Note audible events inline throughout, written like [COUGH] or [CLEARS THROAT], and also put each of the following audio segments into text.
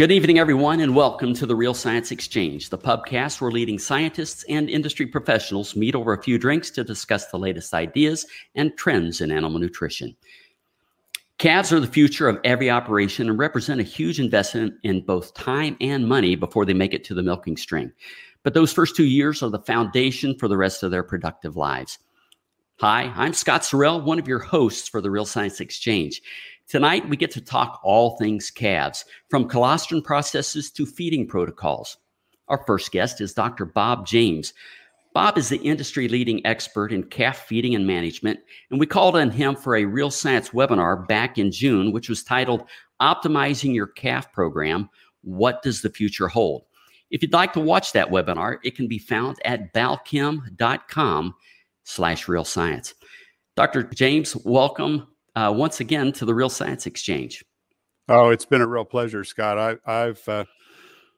Good evening, everyone, and welcome to the Real Science Exchange, the pubcast where leading scientists and industry professionals meet over a few drinks to discuss the latest ideas and trends in animal nutrition. Calves are the future of every operation and represent a huge investment in both time and money before they make it to the milking string. But those first two years are the foundation for the rest of their productive lives. Hi, I'm Scott Sorrell, one of your hosts for the Real Science Exchange. Tonight, we get to talk all things calves, from colostrum processes to feeding protocols. Our first guest is Dr. Bob James. Bob is the industry leading expert in calf feeding and management, and we called on him for a real science webinar back in June, which was titled Optimizing Your Calf Program What Does the Future Hold? If you'd like to watch that webinar, it can be found at balchem.com slash real science. Dr. James, welcome uh, once again to the Real Science Exchange. Oh, it's been a real pleasure, Scott. I, have uh,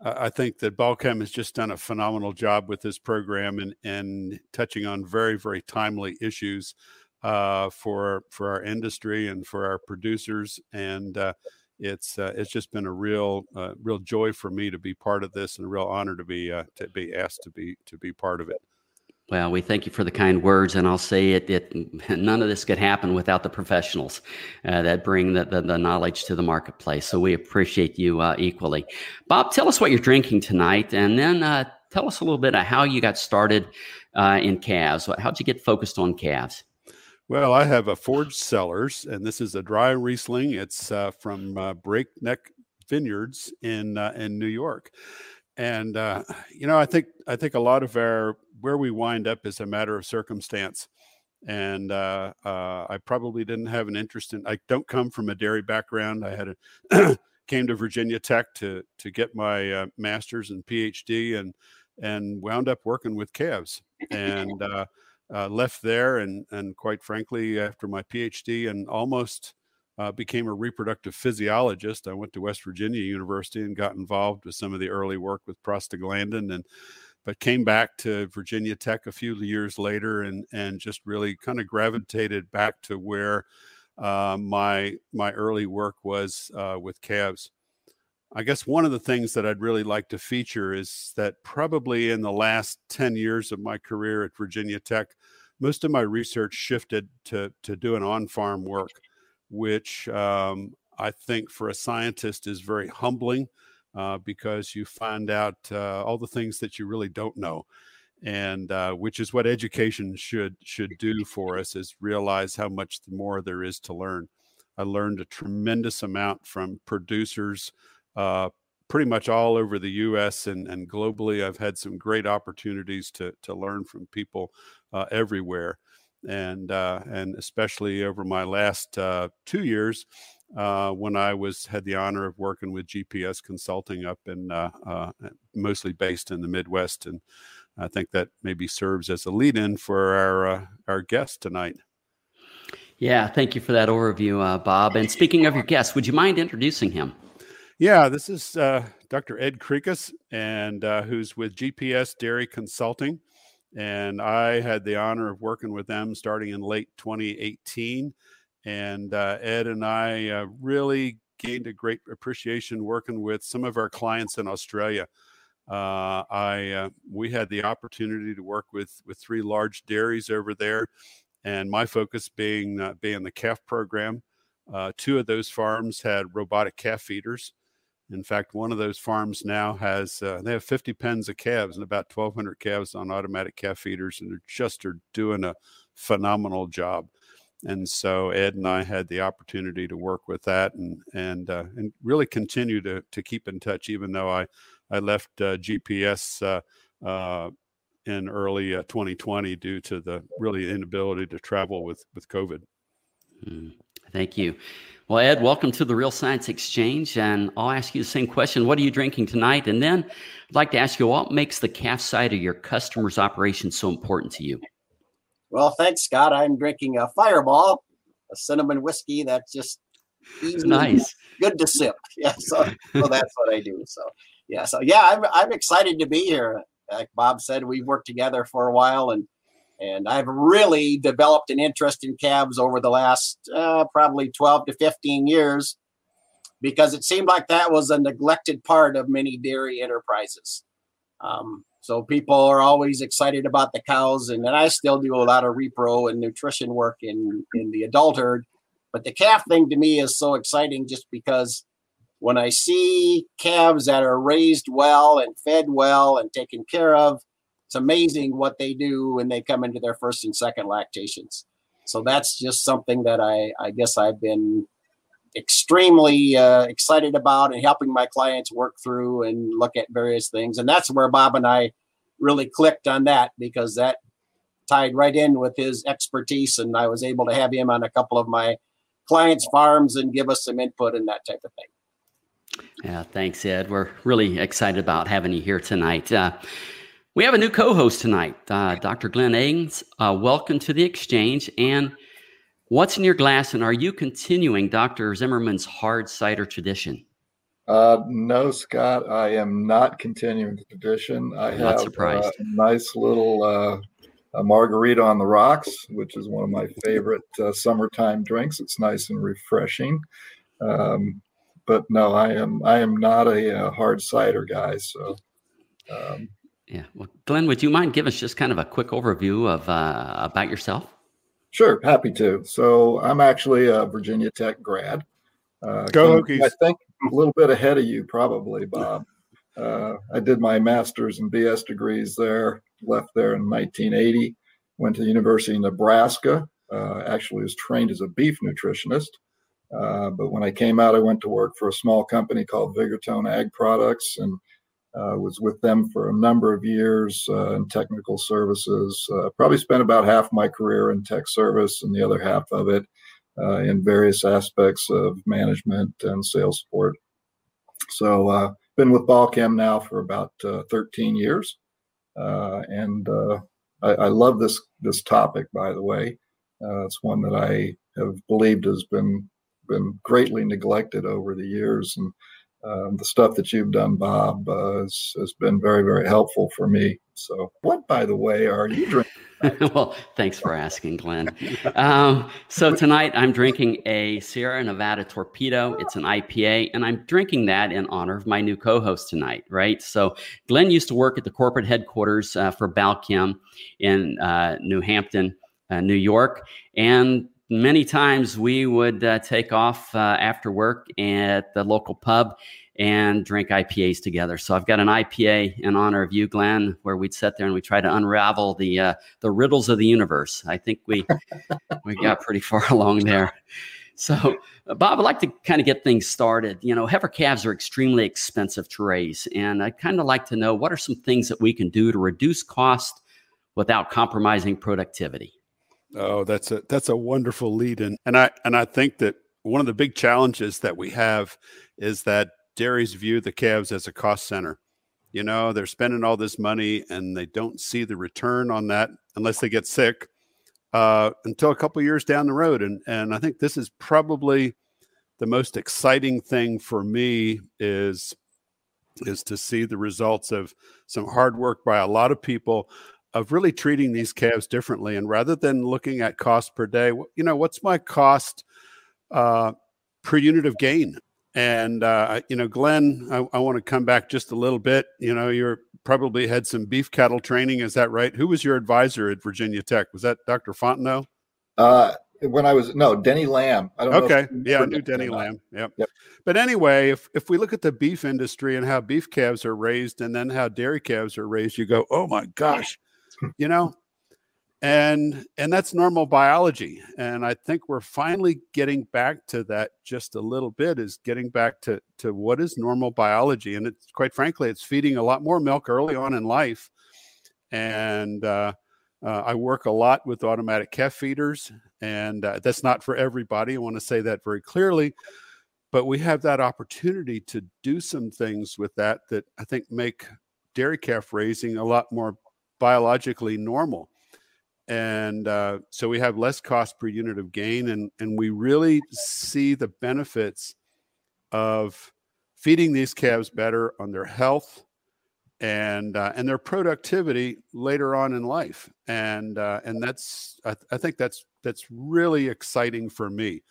I think that Balchem has just done a phenomenal job with this program and and touching on very very timely issues uh, for for our industry and for our producers and. Uh, it's uh, it's just been a real uh, real joy for me to be part of this and a real honor to be to be asked to be to be part of it. Well, we thank you for the kind words, and I'll say it. it [LAUGHS] none of this could happen without the professionals uh, that bring the, the, the, knowledge to the marketplace. So we appreciate you uh, equally. Bob, tell us what you're drinking tonight, and then uh, tell us a little bit of how you got started uh, in calves. How'd you get focused on calves? Well, I have a Forge Cellars, and this is a dry Riesling. It's uh, from uh, Breakneck Vineyards in in New York and you know i think i think a lot of our where we wind up is a matter of circumstance and uh, uh, i probably didn't have an interest in i don't come from a dairy background i had a [CLEARS THROAT] came to virginia tech to to get my uh, master's and phd and and wound up working with calves and uh, uh, left there and and quite frankly after my phd and almost uh, became a reproductive physiologist. I went to West Virginia University and got involved with some of the early work with prostaglandin and but came back to Virginia Tech a few years later and and just really kind of gravitated back to where uh, my my early work was uh, with calves. I guess one of the things that I'd really like to feature is that probably in the last 10 years of my career at Virginia Tech, most of my research shifted to, to doing on farm work which um, I think for a scientist is very humbling uh, because you find out uh, all the things that you really don't know. And uh, which is what education should should do for us is realize how much more there is to learn. I learned a tremendous amount from producers, uh, pretty much all over the U.S. and, and globally. I've had some great opportunities to to learn from people uh, everywhere and uh, and especially over my last uh, two years uh, when I was had the honor of working with GPS Consulting up in uh, uh, mostly based in the Midwest, and I think that maybe serves as a lead-in for our uh, our guest tonight. Yeah, thank you for that overview, Bob. And speaking of your guest, would you mind introducing him? Yeah, this is Dr. Ed Krekus, and who's with GPS Dairy Consulting and I had the honor of working with them starting in late 2018. And uh, Ed and I uh, really gained a great appreciation working with some of our clients in Australia. Uh, I uh, we had the opportunity to work with with three large dairies over there, and my focus being uh, being the calf program. Uh, two of those farms had robotic calf feeders, in fact, one of those farms now has they have 50 pens of calves and about 1,200 calves on automatic calf feeders, and they're just are doing a phenomenal job. And so Ed and I had the opportunity to work with that and and uh, and really continue to to keep in touch, even though I I left uh, GPS uh, uh, in early 2020 uh, due to the really inability to travel with with COVID. Mm, thank you. Well, Ed, welcome to the Real Science Exchange. And I'll ask you the same question What are you drinking tonight? And then I'd like to ask you what makes the calf side of your customer's operation so important to you? Well, thanks, Scott. I'm drinking a Fireball, a cinnamon whiskey that's just easy, nice, good to sip. [LAUGHS] Yeah, so, so that's what I do. So, yeah, so yeah, I'm, I'm excited to be here. Like Bob said, we've worked together for a while and and I've really developed an interest in calves over the last uh, probably 12 to 15 years because it seemed like that was a neglected part of many dairy enterprises. Um, so people are always excited about the cows, and then I still do a lot of repro and nutrition work in in the adult herd. But the calf thing to me is so exciting just because when I see calves that are raised well and fed well and taken care of, it's amazing what they do when they come into their first and second lactations. So that's just something that I, I guess I've been extremely uh, excited about and helping my clients work through and look at various things. And that's where Bob and I really clicked on that because that tied right in with his expertise. And I was able to have him on a couple of my clients' farms and give us some input and that type of thing. Yeah, thanks, Ed. We're really excited about having you here tonight. Uh, we have a new co host tonight, uh, Dr. Glenn Ains. Uh, welcome to the exchange. And what's in your glass? And are you continuing Dr. Zimmerman's hard cider tradition? Uh, no, Scott, I am not continuing the tradition. I have surprised. a nice little uh, a margarita on the rocks, which is one of my favorite uh, summertime drinks. It's nice and refreshing. Um, but no, I am I am not a, a hard cider guy. So um, yeah. Well, Glenn, would you mind give us just kind of a quick overview of uh, about yourself? Sure, happy to. So I'm actually a Virginia Tech grad. Uh, Go Hokies! I think a little bit ahead of you, probably, Bob. Uh, I did my master's and BS degrees there. Left there in 1980. Went to the University of Nebraska. Uh, actually, was trained as a beef nutritionist. Uh, but when I came out, I went to work for a small company called Vigortone Ag Products and uh, was with them for a number of years uh, in technical services. Uh, probably spent about half my career in tech service and the other half of it uh, in various aspects of management and sales support. So, uh, been with Balchem now for about uh, 13 years, and I, I, love this this topic. By the way, it's one that I have believed has been been greatly neglected over the years, and um, the stuff that you've done, Bob, uh, has, has been very, very helpful for me. So, what, by the way, are you drinking? [LAUGHS] well, thanks for asking, Glenn. Um, so, tonight I'm drinking a Sierra Nevada Torpedo. It's an IPA, and I'm drinking that in honor of my new co host tonight, right? So, Glenn used to work at the corporate headquarters uh, for Balchem in uh, New Hampton, uh, New York. And many times we would uh, take off uh, after work at the local pub and drink IPAs together. So I've got an IPA in honor of you, Glenn, where we'd sit there and we try to unravel the uh, the riddles of the universe. I think we [LAUGHS] we got pretty far along there. So, Bob, I'd like to kind of get things started. You know, heifer calves are extremely expensive to raise, and I'd kind of like to know what are some things that we can do to reduce cost without compromising productivity. Oh, that's a that's a wonderful lead in. And I and I think that one of the big challenges that we have is that dairies view the calves as a cost center. You know, they're spending all this money and they don't see the return on that unless they get sick uh, until a couple years down the road. And and I think this is probably the most exciting thing for me is is to see the results of some hard work by a lot of people of really treating these calves differently and rather than looking at cost per day you know what's my cost uh, per unit of gain and uh, you know glenn I, I want to come back just a little bit you know you're probably had some beef cattle training is that right who was your advisor at virginia tech was that dr fontenot uh, when I was no Denny Lamb. I don't okay, yeah, I knew Denny Lamb. Yep. yep. But anyway, if if we look at the beef industry and how beef calves are raised, and then how dairy calves are raised, you go, oh my gosh, you know? And and that's normal biology. And i think we're finally getting back to that just a little bit is getting back to to what is normal biology. And it's quite frankly it's feeding a lot more milk early on in life. And uh, uh, i work a lot with automatic calf feeders. And uh, that's not for everybody. I want to say that very clearly. But we have that opportunity to do some things with that that i think make dairy calf raising a lot more biologically normal. And uh, so we have less cost per unit of gain, and, and we really see the benefits of feeding these calves better on their health and uh, and their productivity later on in life. And uh, and that's I, th- I, think that's that's really exciting for me.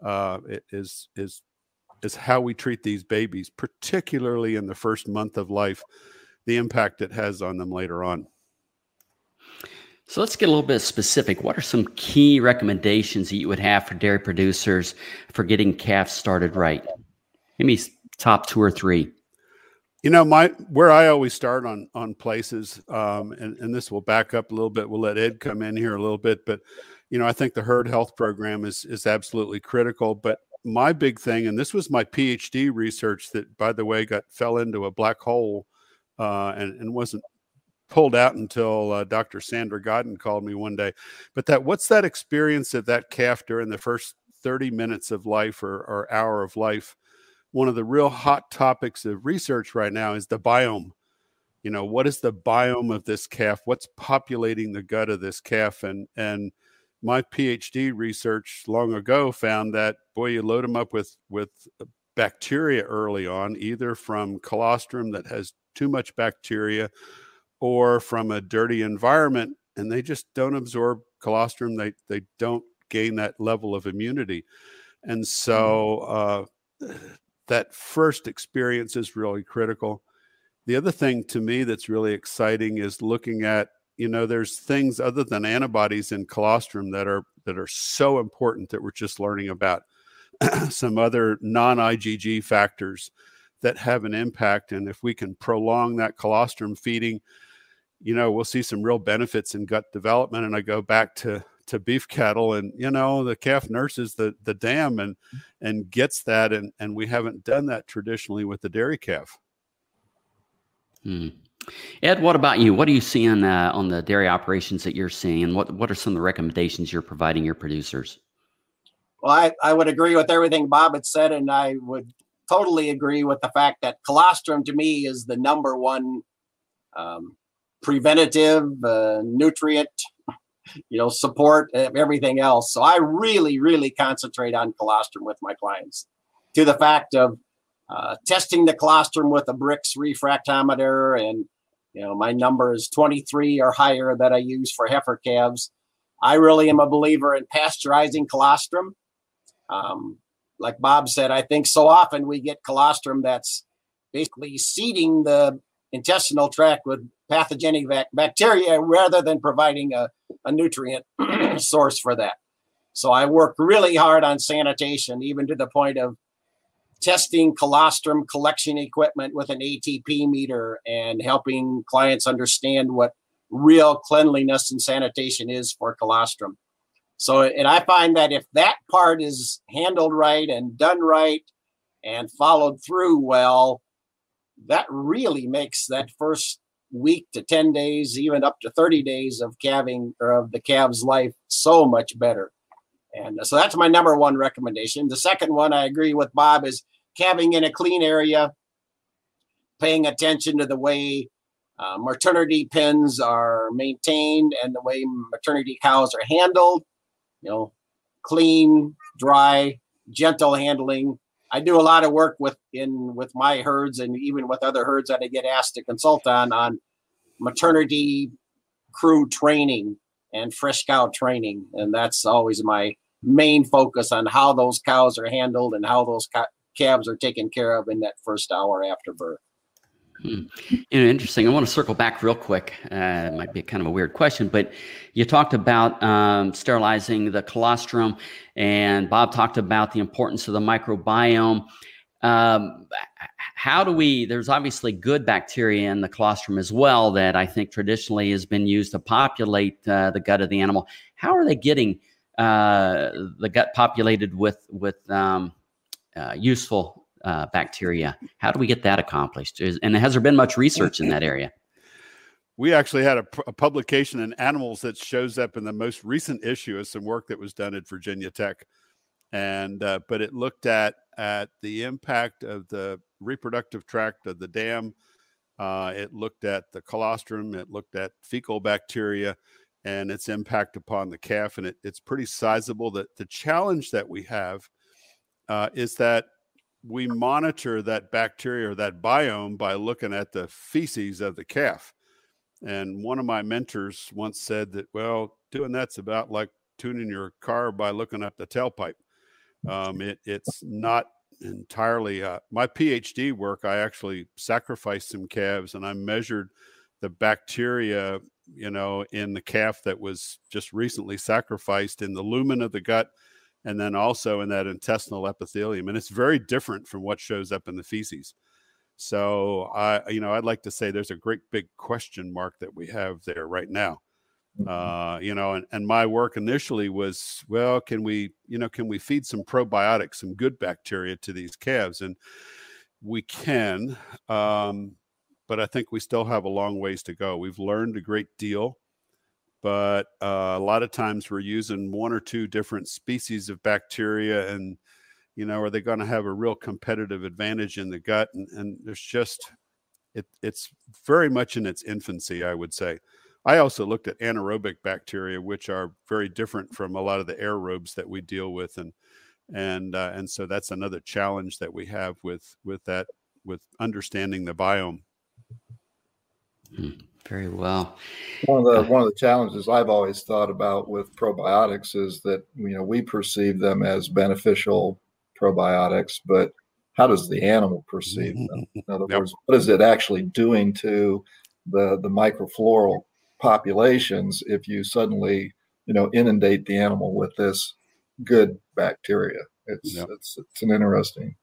Uh, is is is how we treat these babies, particularly in the first month of life, the impact it has on them later on. So let's get a little bit specific. What are some key recommendations that you would have for dairy producers for getting calves started right? Me top two or three. You know, my where I always start on on places, um, and and this will back up a little bit. We'll let Ed come in here a little bit, but you know, I think the herd health program is is absolutely critical. But my big thing, and this was my PhD research that, by the way, got fell into a black hole uh, and, and wasn't pulled out until uh, Dr. Sandra Godden called me one day. But that what's that experience of that calf during the first 30 minutes of life or, or hour of life? One of the real hot topics of research right now is the biome. You know, what is the biome of this calf? What's populating the gut of this calf? And and my PhD research long ago found that boy, you load them up with with bacteria early on, either from colostrum that has too much bacteria or from a dirty environment and they just don't absorb colostrum they they don't gain that level of immunity. And so mm-hmm. uh, that first experience is really critical. The other thing to me that's really exciting is looking at you know there's things other than antibodies in colostrum that are that are so important that we're just learning about. [CLEARS THROAT] Some other non-igg factors that have an impact and if we can prolong that colostrum feeding you know, we'll see some real benefits in gut development. And I go back to to beef cattle and you know the calf nurses the the dam and and gets that and and we haven't done that traditionally with the dairy calf hmm. ed what about you what are you seeing uh, on the dairy operations that you're seeing and what what are some of the recommendations you're providing your producers well i i would agree with everything bob had said and i would totally agree with the fact that colostrum to me is the number one um, preventative, uh, nutrient, you know, support, everything else. So I really, really concentrate on colostrum with my clients to the fact of uh, testing the colostrum with a Brix refractometer. And, you know, my number is 23 or higher that I use for heifer calves. I really am a believer in pasteurizing colostrum. Um, like Bob said, I think so often we get colostrum that's basically seeding the intestinal tract with pathogenic bacteria rather than providing a, a nutrient [CLEARS THROAT] source for that. So I work really hard on sanitation, even to the point of testing colostrum collection equipment with an ATP meter and helping clients understand what real cleanliness and sanitation is for colostrum. So, and I find that if that part is handled right and done right and followed through well, that really makes that first week to 10 days, even up to 30 days of calving or of the calf's life so much better. And so that's my number one recommendation. The second one, I agree with Bob, is calving in a clean area, paying attention to the way uh, maternity pens are maintained and the way maternity cows are handled. You know, clean, dry, gentle handling. I do a lot of work with in with my herds and even with other herds that I get asked to consult on on maternity crew training and fresh cow training, and that's always my main focus on how those cows are handled and how those ca- calves are taken care of in that first hour after birth. Hmm. You know, interesting. I want to circle back real quick. Uh, it might be kind of a weird question, but you talked about um, sterilizing the colostrum, and Bob talked about the importance of the microbiome. Um, how do we? There's obviously good bacteria in the colostrum as well that I think traditionally has been used to populate uh, the gut of the animal. How are they getting uh, the gut populated with with um, uh, useful uh, bacteria. How do we get that accomplished? Is, and has there been much research in that area? We actually had a, a, publication in Animals that shows up in the most recent issue of some work that was done at Virginia Tech, and uh, but it looked at at the impact of the reproductive tract of the dam. Uh, it looked at the colostrum. It looked at fecal bacteria and its impact upon the calf, and it, it's pretty sizable. That the challenge that we have uh, is that we monitor that bacteria or that biome by looking at the feces of the calf. And one of my mentors once said that, well, doing that's about like tuning your car by looking at the tailpipe. Um, it, it's not entirely. Uh, my PhD work, I actually sacrificed some calves and I measured the bacteria, you know, in the calf that was just recently sacrificed in the lumen of the gut and then also in that intestinal epithelium. And it's very different from what shows up in the feces. So I, you know, I'd like to say there's a great big question mark that we have there right now. Mm-hmm. Uh, you know, and, and my work initially was, well, can we, you know, can we feed some probiotics, some good bacteria to these calves? And we can, um, but I think we still have a long ways to go. We've learned a great deal, but uh, a lot of times we're using one or two different species of bacteria and you know, are they going to have a real competitive advantage in the gut? And, and there's just, it, it's very much in its infancy, I would say. I also looked at anaerobic bacteria, which are very different from a lot of the aerobes that we deal with, and and uh, and so that's another challenge that we have with with that with understanding the biome. Hmm, very well. One of the uh, one of the challenges I've always thought about with probiotics is that you know we perceive them as beneficial probiotics, but how does the animal perceive them? In other yep. words, what is it actually doing to the the microfloral populations if you suddenly you know inundate the animal with this good bacteria? It's yep. it's it's an interesting.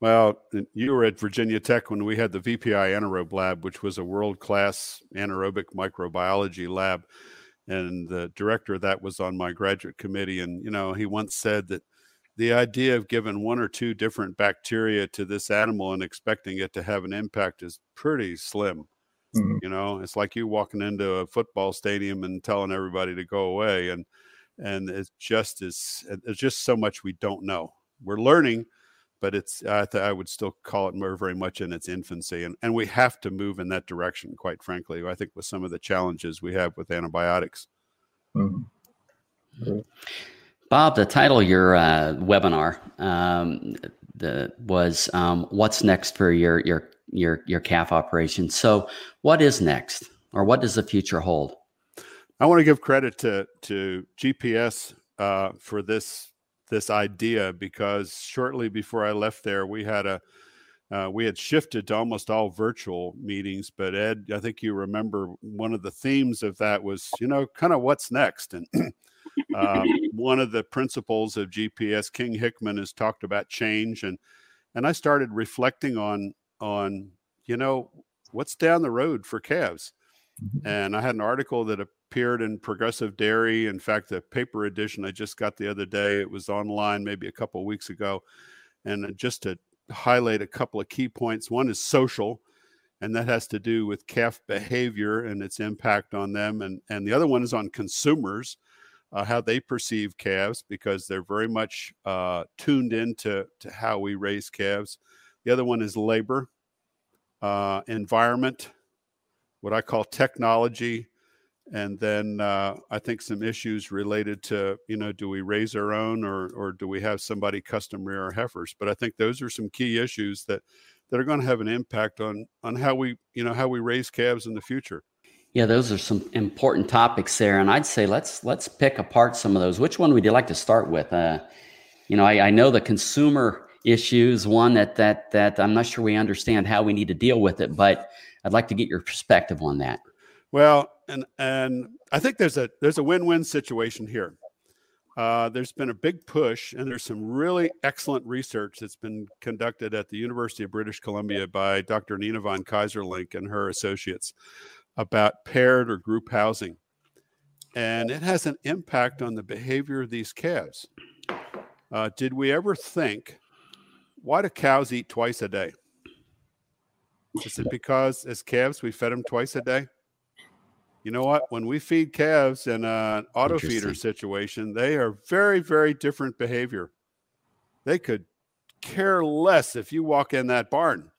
Well, you were at Virginia Tech when we had the VPI Anaerobe Lab, which was a world class anaerobic microbiology lab. And the director of that was on my graduate committee. And, you know, he once said that the idea of giving one or two different bacteria to this animal and expecting it to have an impact is pretty slim. Mm-hmm. You know, it's like you walking into a football stadium and telling everybody to go away, and and it's just is it's just so much we don't know. We're learning, but it's I, th- I would still call it more very much in its infancy, and and we have to move in that direction. Quite frankly, I think with some of the challenges we have with antibiotics. Mm-hmm. Bob, the title of your uh, webinar um, the, was um, "What's next for your your your your calf operation?" So, what is next, or what does the future hold? I want to give credit to to GPS uh, for this this idea because shortly before I left there, we had a uh, we had shifted to almost all virtual meetings. But Ed, I think you remember one of the themes of that was you know kind of what's next and [CLEARS THROAT] Um, one of the principles of GPS, King Hickman, has talked about change, and and I started reflecting on on you know what's down the road for calves. And I had an article that appeared in Progressive Dairy. In fact, the paper edition I just got the other day. It was online maybe a couple of weeks ago, and just to highlight a couple of key points. One is social and that has to do with calf behavior and its impact on them and and the other one is on consumers uh, how they perceive calves because they're very much uh, tuned into to how we raise calves. The other one is labor, uh, environment, what I call technology, and then uh, I think some issues related to you know do we raise our own or or do we have somebody custom rear our heifers? But I think those are some key issues that that are going to have an impact on on how we you know how we raise calves in the future. Yeah, those are some important topics there, and I'd say let's let's pick apart some of those. Which one would you like to start with? Uh, you know, I, I know the consumer issues one that that that I'm not sure we understand how we need to deal with it, but I'd like to get your perspective on that. Well, and and I think there's a there's a win-win situation here. Uh, there's been a big push, and there's some really excellent research that's been conducted at the University of British Columbia by Dr. Nina von Keyserlingk and her associates about paired or group housing. And it has an impact on the behavior of these calves. Uh, did we ever think, why do cows eat twice a day? Is it because as calves we fed them twice a day? You know what? When we feed calves in an auto feeder situation, they are very, very different behavior. They could care less if you walk in that barn.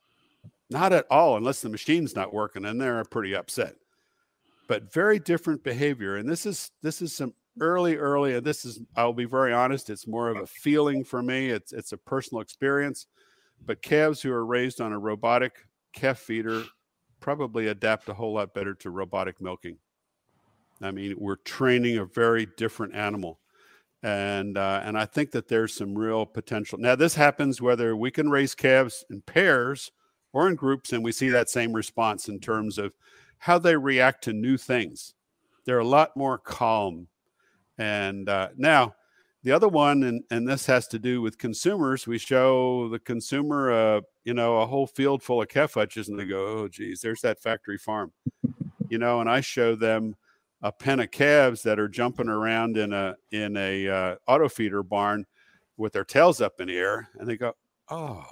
Not at all, unless the machine's not working, and they're pretty upset. But very different behavior, and this is this is some early, early. And this is, I'll be very honest, it's more of a feeling for me. It's it's a personal experience. But calves who are raised on a robotic calf feeder probably adapt a whole lot better to robotic milking. I mean, we're training a very different animal. and uh, and I think that there's some real potential. Now this happens whether we can raise calves in pairs or in groups, and we see that same response in terms of how they react to new things. They're a lot more calm. And uh, now the other one, and, and this has to do with consumers, we show the consumer, uh, you know, a whole field full of calf hutches, and they go, "Oh, geez, there's that factory farm," [LAUGHS] you know. And I show them a pen of calves that are jumping around in a in a uh, auto feeder barn with their tails up in the air, and they go, "Oh,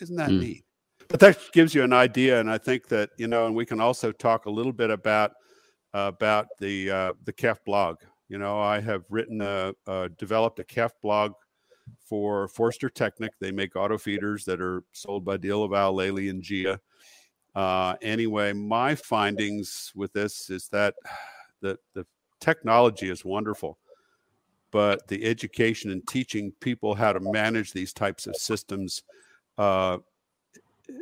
isn't that mm. neat?" But that gives you an idea, and I think that you know, and we can also talk a little bit about uh, about the uh, the calf blog. You know, I have written a, uh, developed a calf blog for Förster-Technik. They make auto feeders that are sold by DeLaval, Lely, and GEA. Uh, anyway, my findings with this is that the, the technology is wonderful, but the education and teaching people how to manage these types of systems uh,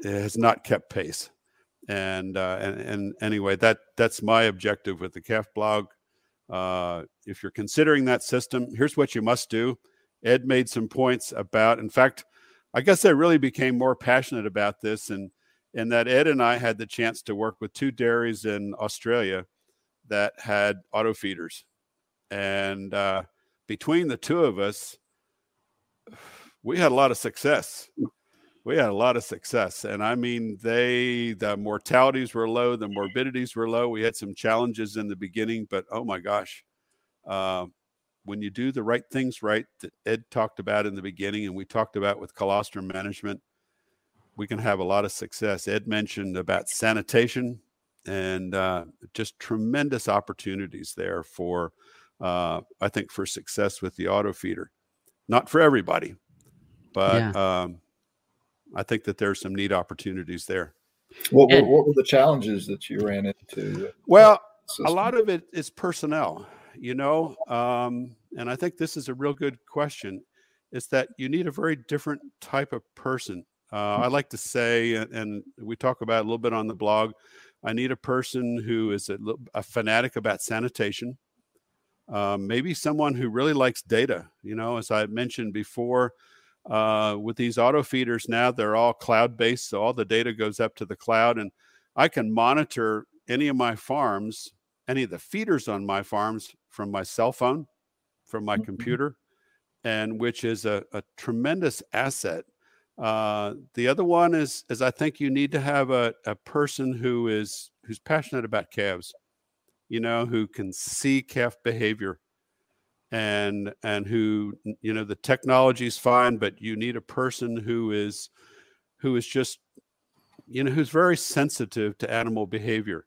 has not kept pace. And, uh, and, and anyway, that that's my objective with the calf blog. Uh, if you're considering that system, here's what you must do. Ed made some points about. In fact, I guess I really became more passionate about this, and and that Ed and I had the chance to work with two dairies in Australia that had auto feeders, and uh, between the two of us, we had a lot of success. We had a lot of success, and I mean, they the mortalities were low, the morbidities were low. We had some challenges in the beginning, but oh my gosh, uh, when you do the right things right that Ed talked about in the beginning, and we talked about with colostrum management, we can have a lot of success. Ed mentioned about sanitation and uh, just tremendous opportunities there for, uh, I think, for success with the auto feeder. Not for everybody, but yeah. um, I think that there's some neat opportunities there. What, what, what were the challenges that you ran into? Well, a lot of it is personnel, you know, um, and I think this is a real good question. Is that you need a very different type of person. Uh, I like to say, and we talk about a little bit on the blog, I need a person who is a, a fanatic about sanitation. Um, maybe someone who really likes data. You know, as I mentioned before, uh, with these auto feeders now, they're all cloud based. So all the data goes up to the cloud, and I can monitor any of my farms, any of the feeders on my farms from my cell phone, from my mm-hmm. computer, and which is a, a tremendous asset uh, the other one is is I think you need to have a, a person who is who's passionate about calves, you know, who can see calf behavior and and who you know the technology is fine, but you need a person who is who is just you know who's very sensitive to animal behavior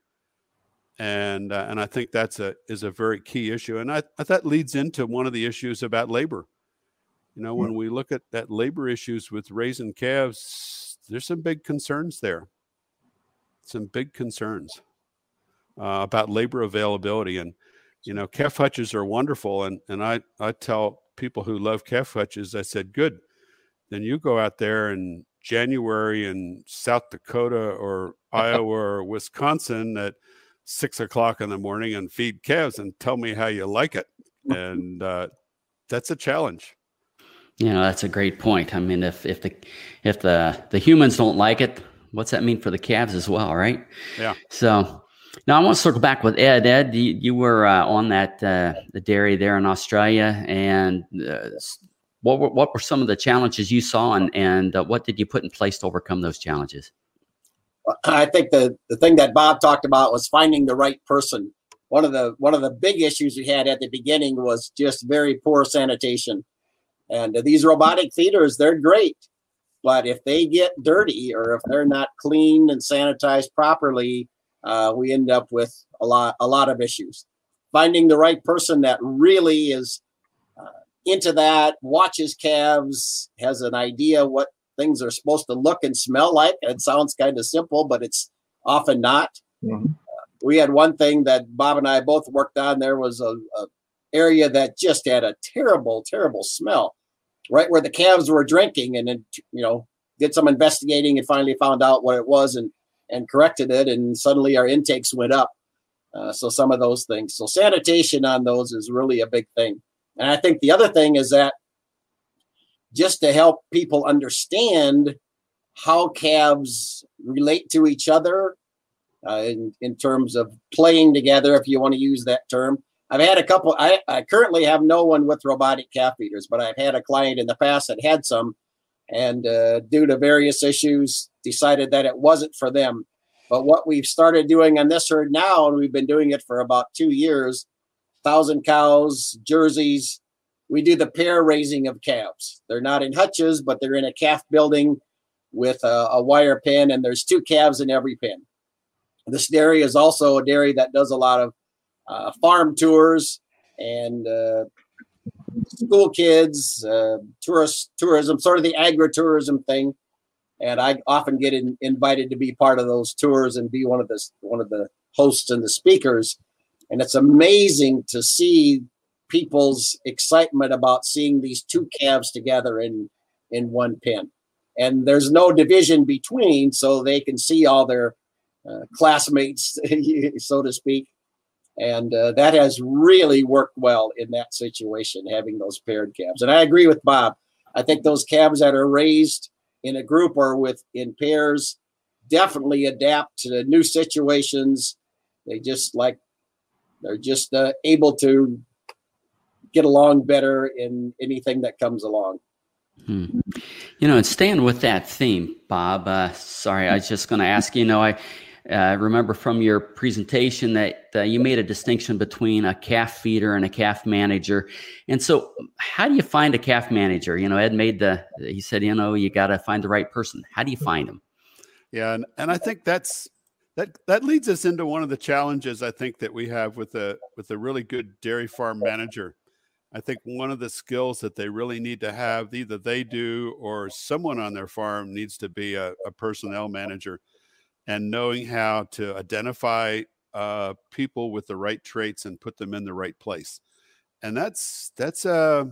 and uh, and I think that's a is a very key issue, and I, that leads into one of the issues about labor. You know, when we look at, at labor issues with raising calves, there's some big concerns there. Some big concerns uh, about labor availability. And, you know, calf hutches are wonderful. And, and I, I tell people who love calf hutches, I said, good. Then you go out there in January in South Dakota or [LAUGHS] Iowa or Wisconsin at six o'clock in the morning and feed calves and tell me how you like it. [LAUGHS] And uh, that's a challenge. You know, that's a great point. I mean, if if the if the the humans don't like it, what's that mean for the calves as well, right? Yeah. So now I want to circle back with Ed. Ed, you, you were uh, on that uh, the dairy there in Australia, and uh, what were what were some of the challenges you saw, and and uh, what did you put in place to overcome those challenges? I think the the thing that Bob talked about was finding the right person. One of the one of the big issues we had at the beginning was just very poor sanitation and these robotic feeders, they're great. But if they get dirty or if they're not cleaned and sanitized properly, uh, we end up with a lot a lot of issues. Finding the right person that really is uh, into that, watches calves, has an idea what things are supposed to look and smell like. It sounds kind of simple, but it's often not. Mm-hmm. Uh, we had one thing that Bob and I both worked on. There was a, a area that just had a terrible, terrible smell right where the calves were drinking. And then, you know, did some investigating and finally found out what it was and, and corrected it. And suddenly our intakes went up. Uh, so some of those things. So sanitation on those is really a big thing. And I think the other thing is that just to help people understand how calves relate to each other uh, in, in terms of playing together, if you want to use that term. I've had a couple, I, I currently have no one with robotic calf feeders, but I've had a client in the past that had some and uh, due to various issues decided that it wasn't for them. But what we've started doing on this herd now, and we've been doing it for about two years, thousand cows, jerseys, we do the pair raising of calves. They're not in hutches, but they're in a calf building with a, a wire pen, and there's two calves in every pen. This dairy is also a dairy that does a lot of uh, farm tours and uh, school kids, uh, tourist tourism, sort of the agritourism thing. And I often get in, invited to be part of those tours and be one of the one of the hosts and the speakers. And it's amazing to see people's excitement about seeing these two calves together in in one pen. And there's no division between, so they can see all their uh, classmates, [LAUGHS] so to speak. And uh, that has really worked well in that situation, having those paired calves. And I agree with Bob. I think those calves that are raised in a group or with in pairs definitely adapt to new situations. They just like they're just uh, able to get along better in anything that comes along. Hmm. You know, and staying with that theme, Bob. Uh, sorry, I was just going to ask. You know, I uh, remember from your presentation that uh, you made a distinction between a calf feeder and a calf manager. And so, how do you find a calf manager? You know, Ed made the, he said, you know, you got to find the right person. How do you find them? Yeah. And, and I think that's, that, that leads us into one of the challenges I think that we have with a with a really good dairy farm manager. I think one of the skills that they really need to have, either they do or someone on their farm needs to be a, a personnel manager and knowing how to identify uh, people with the right traits and put them in the right place. And that's that's uh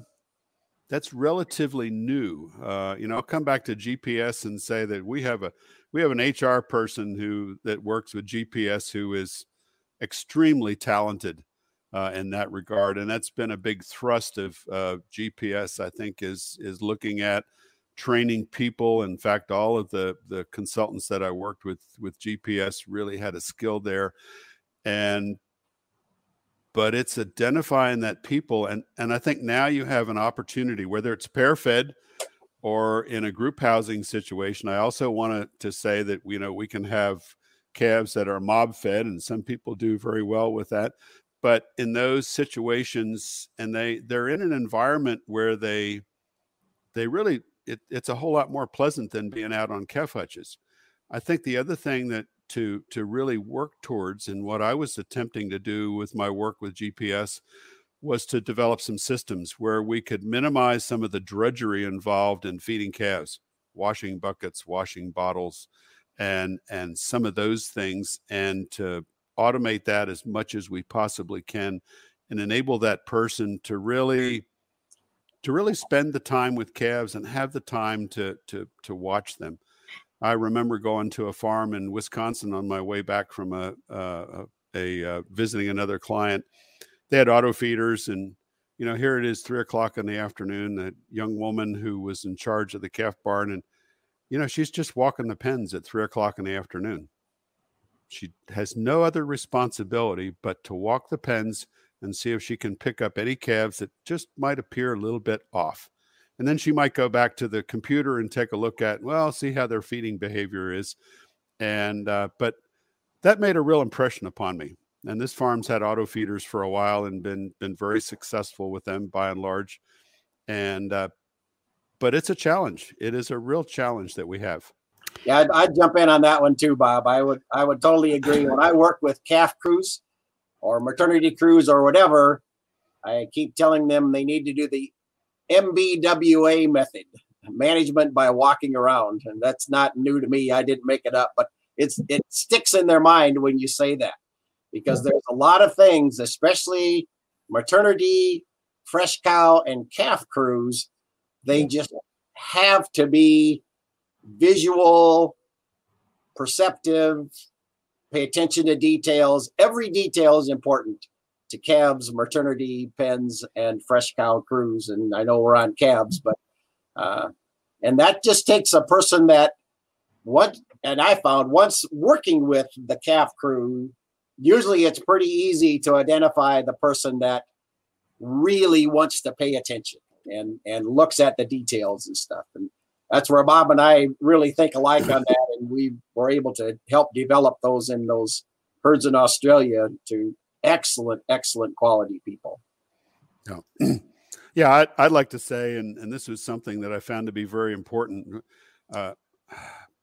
that's relatively new. Uh, you know, I'll come back to GPS and say that we have a we have an HR person who that works with GPS who is extremely talented uh, in that regard, and that's been a big thrust of uh, GPS. I think is is looking at training people. In fact, all of the the consultants that I worked with with GPS really had a skill there, and but it's identifying that people and and I think now you have an opportunity whether it's pair fed or in a group housing situation. I also wanted to say that you know we can have calves that are mob fed and some people do very well with that but in those situations and they they're in an environment where they they really it, it's a whole lot more pleasant than being out on calf hutches. I think the other thing that to to really work towards and what I was attempting to do with my work with GPS was to develop some systems where we could minimize some of the drudgery involved in feeding calves, washing buckets, washing bottles, and and some of those things, and to automate that as much as we possibly can, and enable that person to really to really spend the time with calves and have the time to to to watch them. I remember going to a farm in Wisconsin on my way back from a a, a, a uh, visiting another client. They had auto feeders, and you know here it is, three o'clock in the afternoon. A young woman who was in charge of the calf barn, and you know she's just walking the pens at three o'clock in the afternoon. She has no other responsibility but to walk the pens and see if she can pick up any calves that just might appear a little bit off. And then she might go back to the computer and take a look at, well, see how their feeding behavior is. And, uh, but that made a real impression upon me. And this farm's had auto feeders for a while and been, been very successful with them by and large. And, uh, but it's a challenge. It is a real challenge that we have. Yeah, I'd, I'd, jump in on that one too, Bob. I would I would totally agree. When I work with calf crews, or maternity crews or whatever, I keep telling them they need to do the MBWA method, management by walking around. And that's not new to me. I didn't make it up, but it's it sticks in their mind when you say that. Because mm-hmm. there's a lot of things, especially maternity, fresh cow, and calf crews, they just have to be visual, perceptive, pay attention to details. Every detail is important to calves, maternity pens, and fresh cow crews. And I know we're on calves, but uh, and that just takes a person that what and I found once working with the calf crew, usually it's pretty easy to identify the person that really wants to pay attention and and looks at the details and stuff. And that's where Bob and I really think alike on that, and we were able to help develop those in those herds in Australia to excellent, excellent quality people. Yeah. [CLEARS THROAT] Yeah, I'd, I'd, like to say, and, and this was something that I found to be very important. Uh, [SIGHS]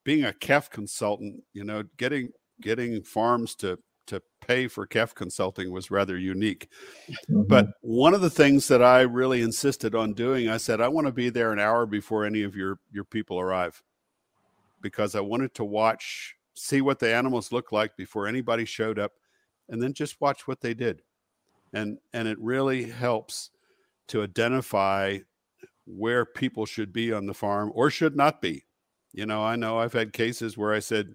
being a calf consultant, you know, getting getting farms to to pay for Kef consulting was rather unique. Mm-hmm. But one of the things that I really insisted on doing, I said, I want to be there an hour before any of your your people arrive, because I wanted to watch, see what the animals looked like before anybody showed up, and then just watch what they did, and and it really helps to identify where people should be on the farm or should not be. You know, I know I've had cases where I said,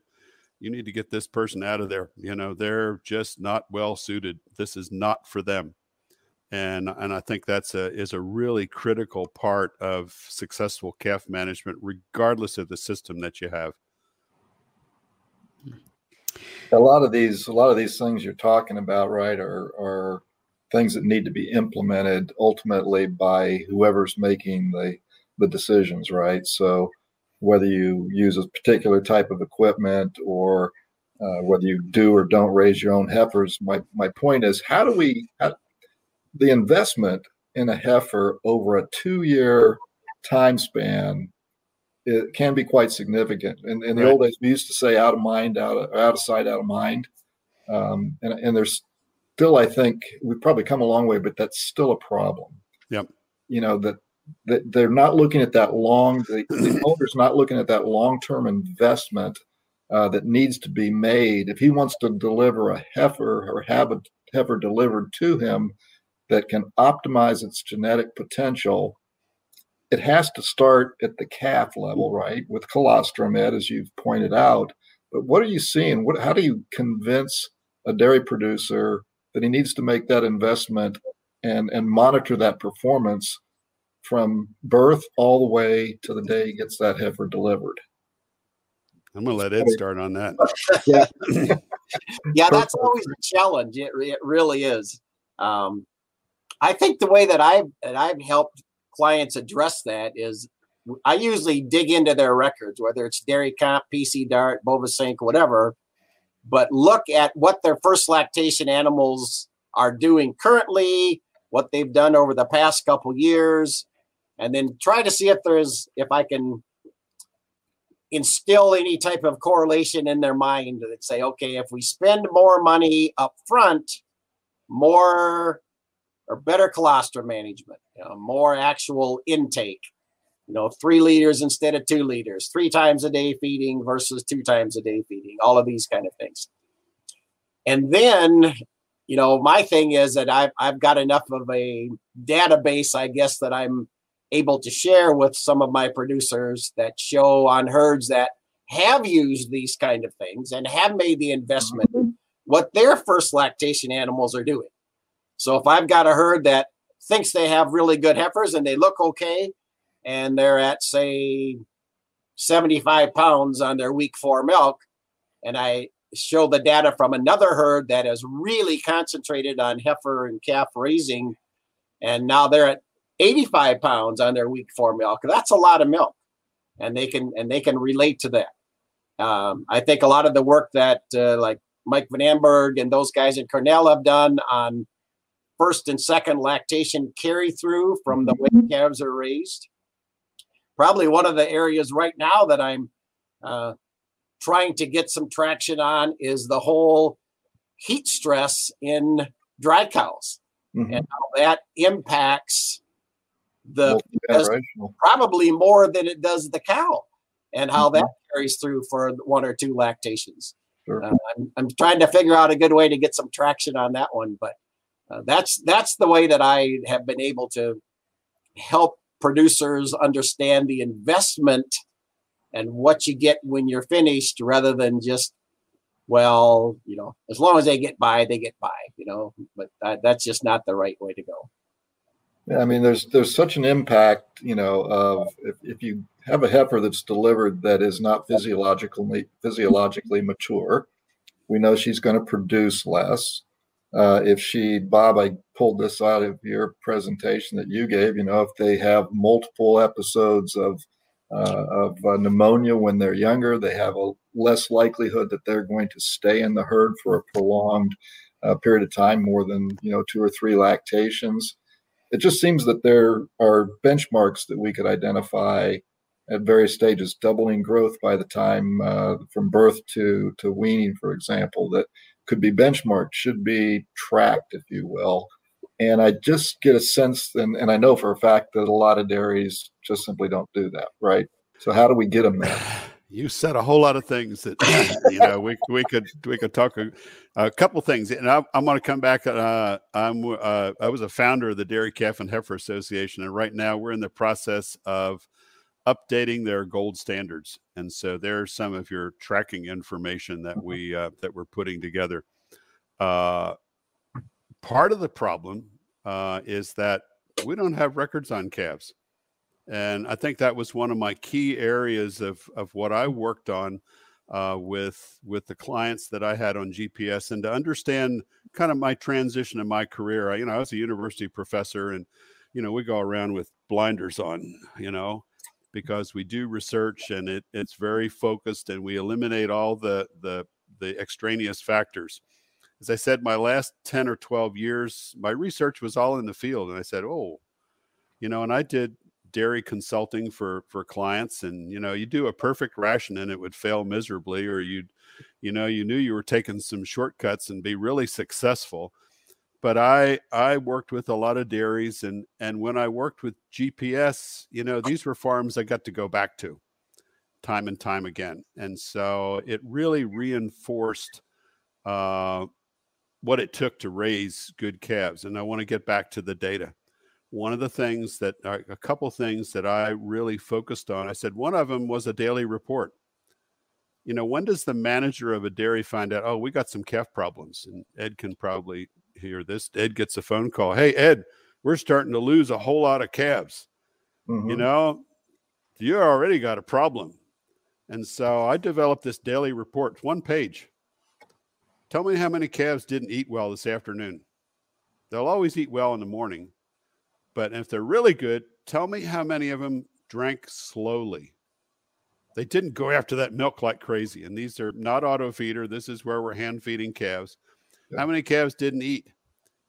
you need to get this person out of there. You know, they're just not well suited. This is not for them. And and I think that's a is a really critical part of successful calf management, regardless of the system that you have. A lot of these a lot of these things you're talking about, right, are are things that need to be implemented ultimately by whoever's making the the decisions, right? So whether you use a particular type of equipment or uh, whether you do or don't raise your own heifers, my my point is, how do we how, the investment in a heifer over a two year time span it can be quite significant. In, in the right. old days, we used to say out of mind, out of, out of sight, out of mind. Um, and, and there's still, I think we've probably come a long way, but that's still a problem. Yep. You know, that, that they're not looking at that long, the, the [CLEARS THROAT] owner's not looking at that long term investment uh, that needs to be made. If he wants to deliver a heifer or have a heifer delivered to him that can optimize its genetic potential, it has to start at the calf level, right? With colostrum, Ed, as you've pointed out. But what are you seeing? What, how do you convince a dairy producer that he needs to make that investment and and monitor that performance from birth all the way to the day he gets that heifer delivered. I'm going to let Ed start on that. [LAUGHS] yeah, [LAUGHS] yeah, that's always a challenge. It, it really is. Um, I think the way that I've that I've helped clients address that is I usually dig into their records, whether it's Dairy Comp, PC Dart, BoviSync, whatever, but look at what their first lactation animals are doing currently, what they've done over the past couple years, and then try to see if there's if I can instill any type of correlation in their mind that say, okay, if we spend more money up front, more or better colostrum management, you know, more actual intake, you know, three liters instead of two liters, three times a day feeding versus two times a day feeding, all of these kind of things. And then, you know, my thing is that I've, I've got enough of a database, I guess, that I'm able to share with some of my producers that show on herds that have used these kind of things and have made the investment mm-hmm. what their first lactation animals are doing. So if I've got a herd that thinks they have really good heifers and they look okay, and they're at say 75 pounds on their week four milk and i show the data from another herd that is really concentrated on heifer and calf raising and now they're at 85 pounds on their week four milk that's a lot of milk. And they can and they can relate to that. Um, i think a lot of the work that uh, like mike Van Amburgh and those guys at cornell have done on first and second lactation carry through from the way calves are raised probably one of the areas right now that I'm uh, trying to get some traction on is the whole heat stress in dry cows. Mm-hmm. and how that impacts the probably more than it does the cow and how mm-hmm. that carries through for one or two lactations. Sure. Uh, I'm, I'm trying to figure out a good way to get some traction on that one, but uh, that's that's the way that I have been able to help producers understand the investment and what you get when you're finished rather than just well, you know, as long as they get by, they get by, you know, but that, that's just not the right way to go. I mean, there's there's such an impact, you know, of if, if you have a heifer that's delivered that is not physiologically physiologically mature, we know she's going to produce less. Uh, if she, Bob, I pulled this out of your presentation that you gave. You know, if they have multiple episodes of uh, of uh, pneumonia when they're younger, they have a less likelihood that they're going to stay in the herd for a prolonged uh, period of time, more than you know two or three lactations. It just seems that there are benchmarks that we could identify at various stages, doubling growth by the time uh, from birth to to weaning, for example, that could be benchmarked, should be tracked, if you will. And I just get a sense, and, and I know for a fact that a lot of dairies just simply don't do that, right? So how do we get them there? [SIGHS] [SIGHS] [SIGHS] You said a whole lot of things that you know we we could we could talk a, a couple things, and I, am going to come back. Uh, I'm uh, I was a founder of the Dairy Calf and Heifer Association, and right now we're in the process of updating their gold standards. And so there's some of your tracking information that we uh, that we're putting together. Uh, part of the problem uh, is that we don't have records on calves. And I think that was one of my key areas of, of what I worked on uh, with with the clients that I had on GPS, and to understand kind of my transition in my career. I, you know, I was a university professor, and you know, we go around with blinders on, you know, because we do research and it, it's very focused and we eliminate all the, the, the extraneous factors. As I said, my last 10 or 12 years, my research was all in the field. And I said, oh, you know, and I did dairy consulting for for clients and you know you do a perfect ration and it would fail miserably or you'd you know you knew you were taking some shortcuts and be really successful but I I worked with a lot of dairies and and when I worked with GPS, you know, these were farms I got to go back to time and time again. And so it really reinforced uh, what it took to raise good calves. And I want to get back to the data. One of the things that uh, a couple things that I really focused on, I said one of them was a daily report. You know, when does the manager of a dairy find out, oh, we got some calf problems? And Ed can probably hear this. Ed gets a phone call. Hey, Ed, we're starting to lose a whole lot of calves. Mm-hmm. You know, you already got a problem. And so I developed this daily report, one page. Tell me how many calves didn't eat well this afternoon. They'll always eat well in the morning. But if they're really good, tell me how many of them drank slowly. They didn't go after that milk like crazy. And these are not auto feeder. This is where we're hand feeding calves how many calves didn't eat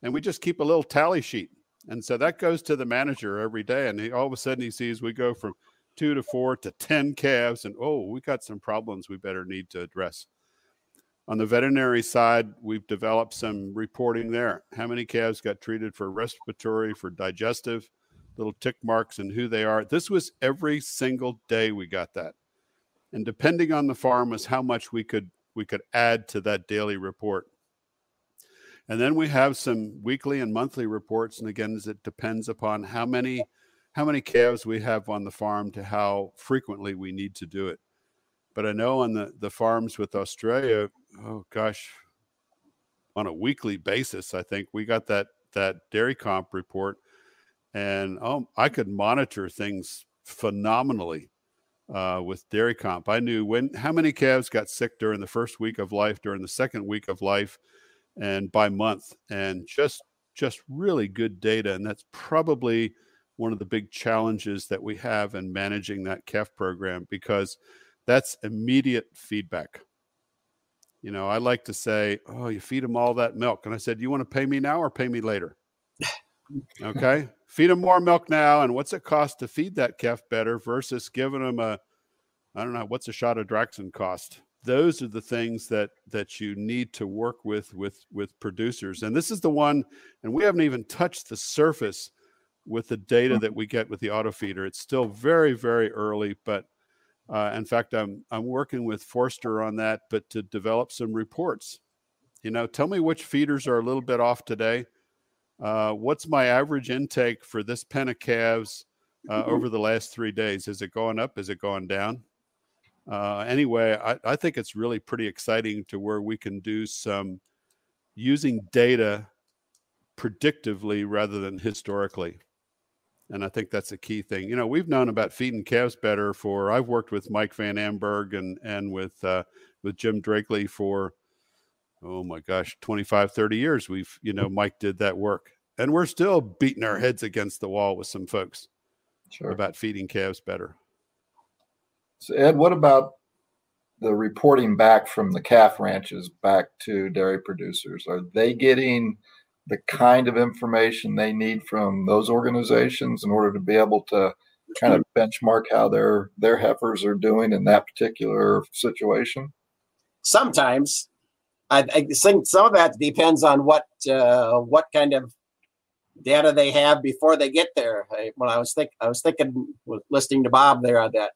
and we just keep a little tally sheet and so that goes to the manager every day and he, all of a sudden he sees we go from two to four to 10 calves and oh we got some problems we better need to address on the veterinary side we've developed some reporting there how many calves got treated for respiratory for digestive little tick marks and who they are this was every single day we got that and depending on the farm was how much we could we could add to that daily report and then we have some weekly and monthly reports. And again, it depends upon how many how many calves we have on the farm to how frequently we need to do it. But I know on the, the farms with Australia, oh gosh, on a weekly basis, I think we got that that dairy comp report, and oh, I could monitor things phenomenally uh, with dairy comp. I knew when how many calves got sick during the first week of life, during the second week of life, and by month and just just really good data and that's probably one of the big challenges that we have in managing that calf program because that's immediate feedback you know i like to say oh you feed them all that milk. And i said you want to pay me now or pay me later? Okay? [LAUGHS] Feed them more milk now and what's it cost to feed that calf better versus giving them a i don't know what's a shot of draxxin cost? Those are the things that that you need to work with with with producers. And this is the one and we haven't even touched the surface with the data mm. that we get with the auto feeder. It's still very very early but uh, in fact i'm i'm working with Förster on that but to develop some reports. You know tell me which feeders are a little bit off today. Uh, what's my average intake for this pen of calves uh, [LAUGHS] over the last three days? Is it going up? Is it going down? Uh, anyway, I, I think it's really pretty exciting to where we can do some using data predictively rather than historically. And I think that's a key thing. You know, we've known about feeding calves better for. I've worked with Mike Van Amburgh and and with uh, with Jim Drackley for oh my gosh 25 30 years we've you know mike did that work and we're still beating our heads against the wall with some folks sure. about feeding calves better so ed what about the reporting back from the calf ranches back to dairy producers are they getting the kind of information they need from those organizations in order to be able to kind of benchmark how their their heifers are doing in that particular situation sometimes I, I think some of that depends on what uh, what kind of data they have before they get there. I, when I was think I was thinking, listening to Bob there on that.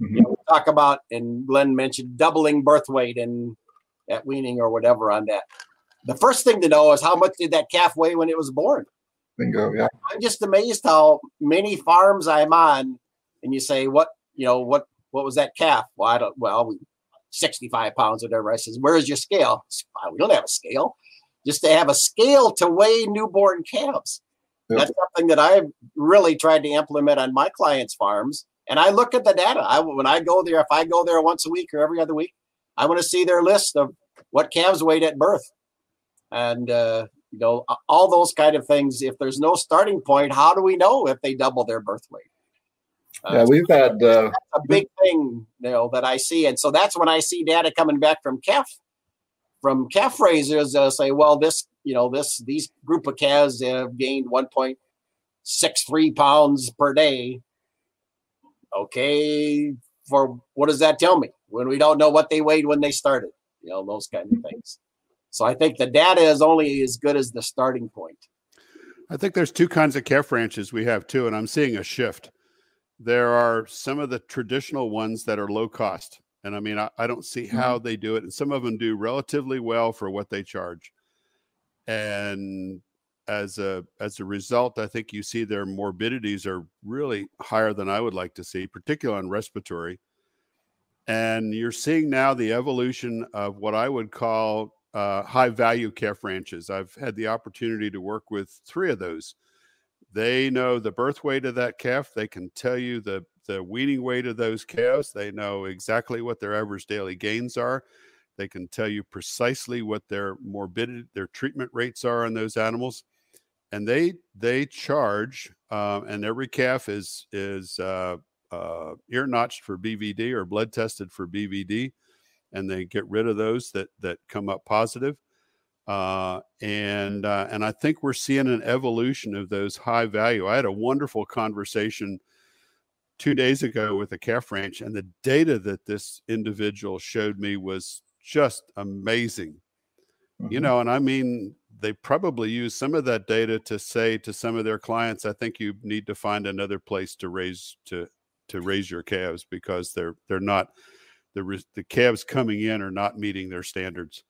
Mm-hmm. You know, talk about and Glenn mentioned doubling birth weight and at weaning or whatever on that. The first thing to know is how much did that calf weigh when it was born. Bingo. Yeah. I'm just amazed how many farms I'm on, and you say what you know what what was that calf? Well, I don't. Well, we 65 pounds or whatever. I says, Where's your scale? We don't have a scale. Just to have a scale to weigh newborn calves. Yep. That's something that I've really tried to implement on my clients' farms. And I look at the data. I when I go there, if I go there once a week or every other week, I want to see their list of what calves weighed at birth. And uh, you know, all those kind of things. If there's no starting point, how do we know if they double their birth weight? yeah, uh, we've had uh, a big thing, you know, that I see, and so that's when I see data coming back from calf from calf raisers. Uh, say, well, this, you know, this these group of calves have gained 1.63 pounds per day. Okay, for what does that tell me when we don't know what they weighed when they started? You know, those kind of things. So I think the data is only as good as the starting point. I think there's two kinds of calf ranches we have too, and I'm seeing a shift there are some of the traditional ones that are low cost. And I mean, I, I don't see how mm-hmm. they do it. And some of them do relatively well for what they charge. And as a as a result, I think you see their morbidities are really higher than I would like to see, particularly on respiratory. And you're seeing now the evolution of what I would call uh, high value calf ranches. I've had the opportunity to work with three of those they know the birth weight of that calf. They can tell you the the weaning weight of those calves. They know exactly what their average daily gains are. They can tell you precisely what their morbidity, their treatment rates are on those animals, and they they charge. Um, and every calf is is uh, uh, ear notched for BVD or blood tested for BVD, and they get rid of those that that come up positive. Uh, and uh, and I think we're seeing an evolution of those high value. I had a wonderful conversation two days ago with a calf ranch, and the data that this individual showed me was just amazing. Mm-hmm. You know, and I mean, they probably use some of that data to say to some of their clients, "I think you need to find another place to raise to to raise your calves because they're they're not the the calves coming in are not meeting their standards."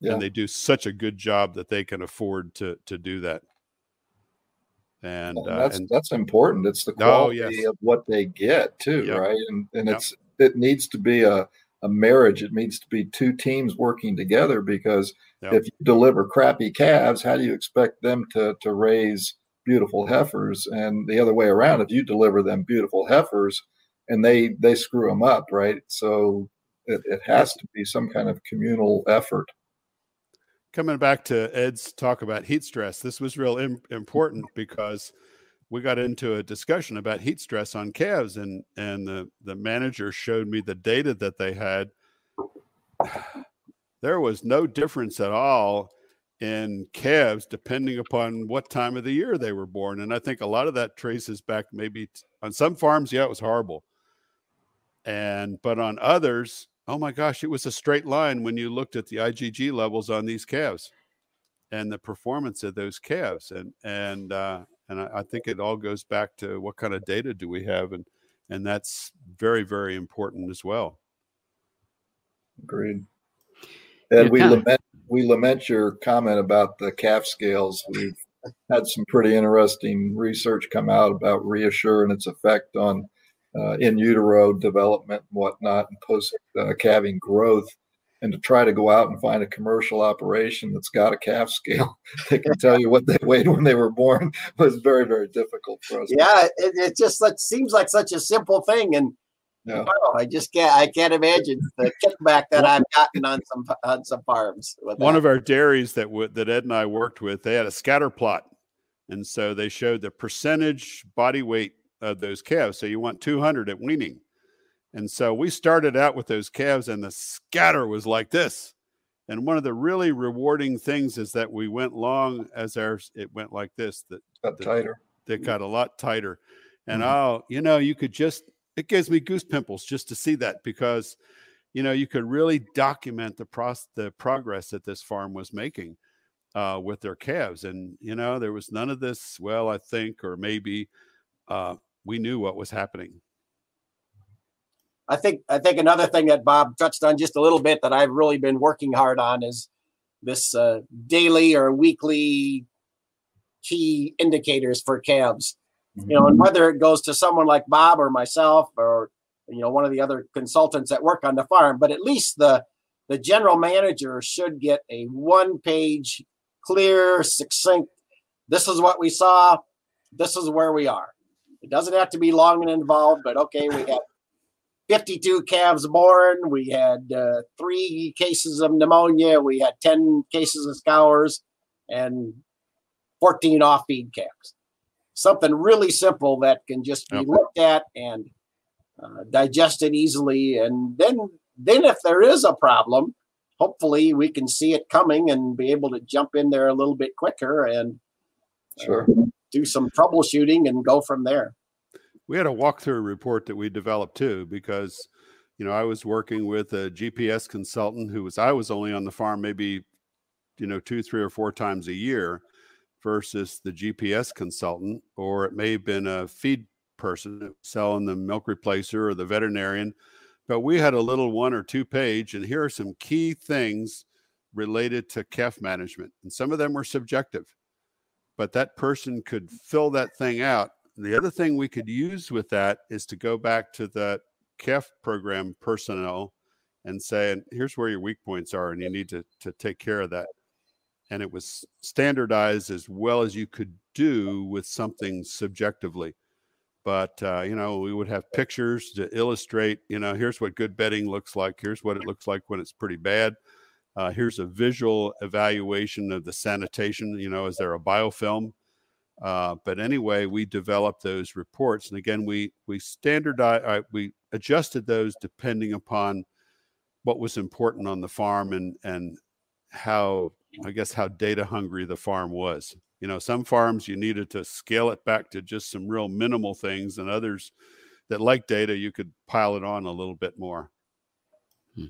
yeah. and they do such a good job that they can afford to to do that. And, uh, that's and, that's important. It's the quality oh, yes. of what they get too, yep. right? And and yep. it's it needs to be a a marriage. It needs to be two teams working together because yep. if you deliver crappy calves, how do you expect them to to raise beautiful heifers? And the other way around, if you deliver them beautiful heifers and they they screw them up, right? So it, it has to be some kind of communal effort coming back to Ed's talk about heat stress, this was real Im- important because we got into a discussion about heat stress on calves, and and the the manager showed me the data that they had. [SIGHS] There was no difference at all in calves depending upon what time of the year they were born, and I think a lot of that traces back maybe t- on some farms. Yeah, it was horrible, and but on others, oh my gosh, it was a straight line when you looked at the IgG levels on these calves and the performance of those calves. And and uh, and I, I think it all goes back to what kind of data do we have, and and that's very very important as well. Agreed. And we lament we lament your comment about the calf scales. We've had some pretty interesting research come out about ReaShure and its effect on uh, in utero development and whatnot and post uh, calving growth and to try to go out and find a commercial operation that's got a calf [LAUGHS] scale that can tell you what they weighed when they were born [LAUGHS] was very very difficult for us yeah it, it just it seems like such a simple thing and yeah. Wow, I just can't. I can't imagine the kickback that I've gotten on some on some farms. One that. of our dairies that w- that Ed and I worked with, they had a scatter plot, and so they showed the percentage body weight of those calves. So you want 200 at weaning, and so we started out with those calves, and the scatter was like this. And one of the really rewarding things is that we went long as ours. It went like this. That got tighter. They got a lot tighter, and mm-hmm. oh, you know, you could just it gives me goose pimples just to see that because you know you could really document the pros- the progress that this farm was making uh, with their calves and you know there was none of this well i think or maybe uh, we knew what was happening i think i think another thing that bob touched on just a little bit that i've really been working hard on is this uh, daily or weekly key indicators for calves you know, and whether it goes to someone like Bob or myself or you know one of the other consultants that work on the farm, but at least the the general manager should get a one page, clear, succinct. This is what we saw. This is where we are. It doesn't have to be long and involved, but okay, we had 52 calves born. We had uh, three cases of pneumonia. We had 10 cases of scours and 14 off feed calves something really simple that can just be looked at and uh, digested easily. And then, then if there is a problem, hopefully we can see it coming and be able to jump in there a little bit quicker and uh, sure. Uh, do some troubleshooting and go from there. We had a walkthrough report that we developed too, because you know I was working with a GPS consultant who was I was only on the farm maybe you know two, three, or four times a year, versus the GPS consultant, or it may have been a feed person selling the milk replacer or the veterinarian. But we had a little one or two page, and here are some key things related to calf management. And some of them were subjective, but that person could fill that thing out. The other thing we could use with that is to go back to that calf program personnel and say, here's where your weak points are, and you need to, to take care of that. And it was standardized as well as you could do with something subjectively. But uh, you know we would have pictures to illustrate you know here's what good bedding looks like. Here's what it looks like when it's pretty bad uh, here's a visual evaluation of the sanitation you know is there a biofilm uh, but anyway we developed those reports and again we we standardized uh, we adjusted those depending upon what was important on the farm and and how I guess how data hungry the farm was. You know, some farms you needed to scale it back to just some real minimal things, and others that like data, you could pile it on a little bit more. Hmm.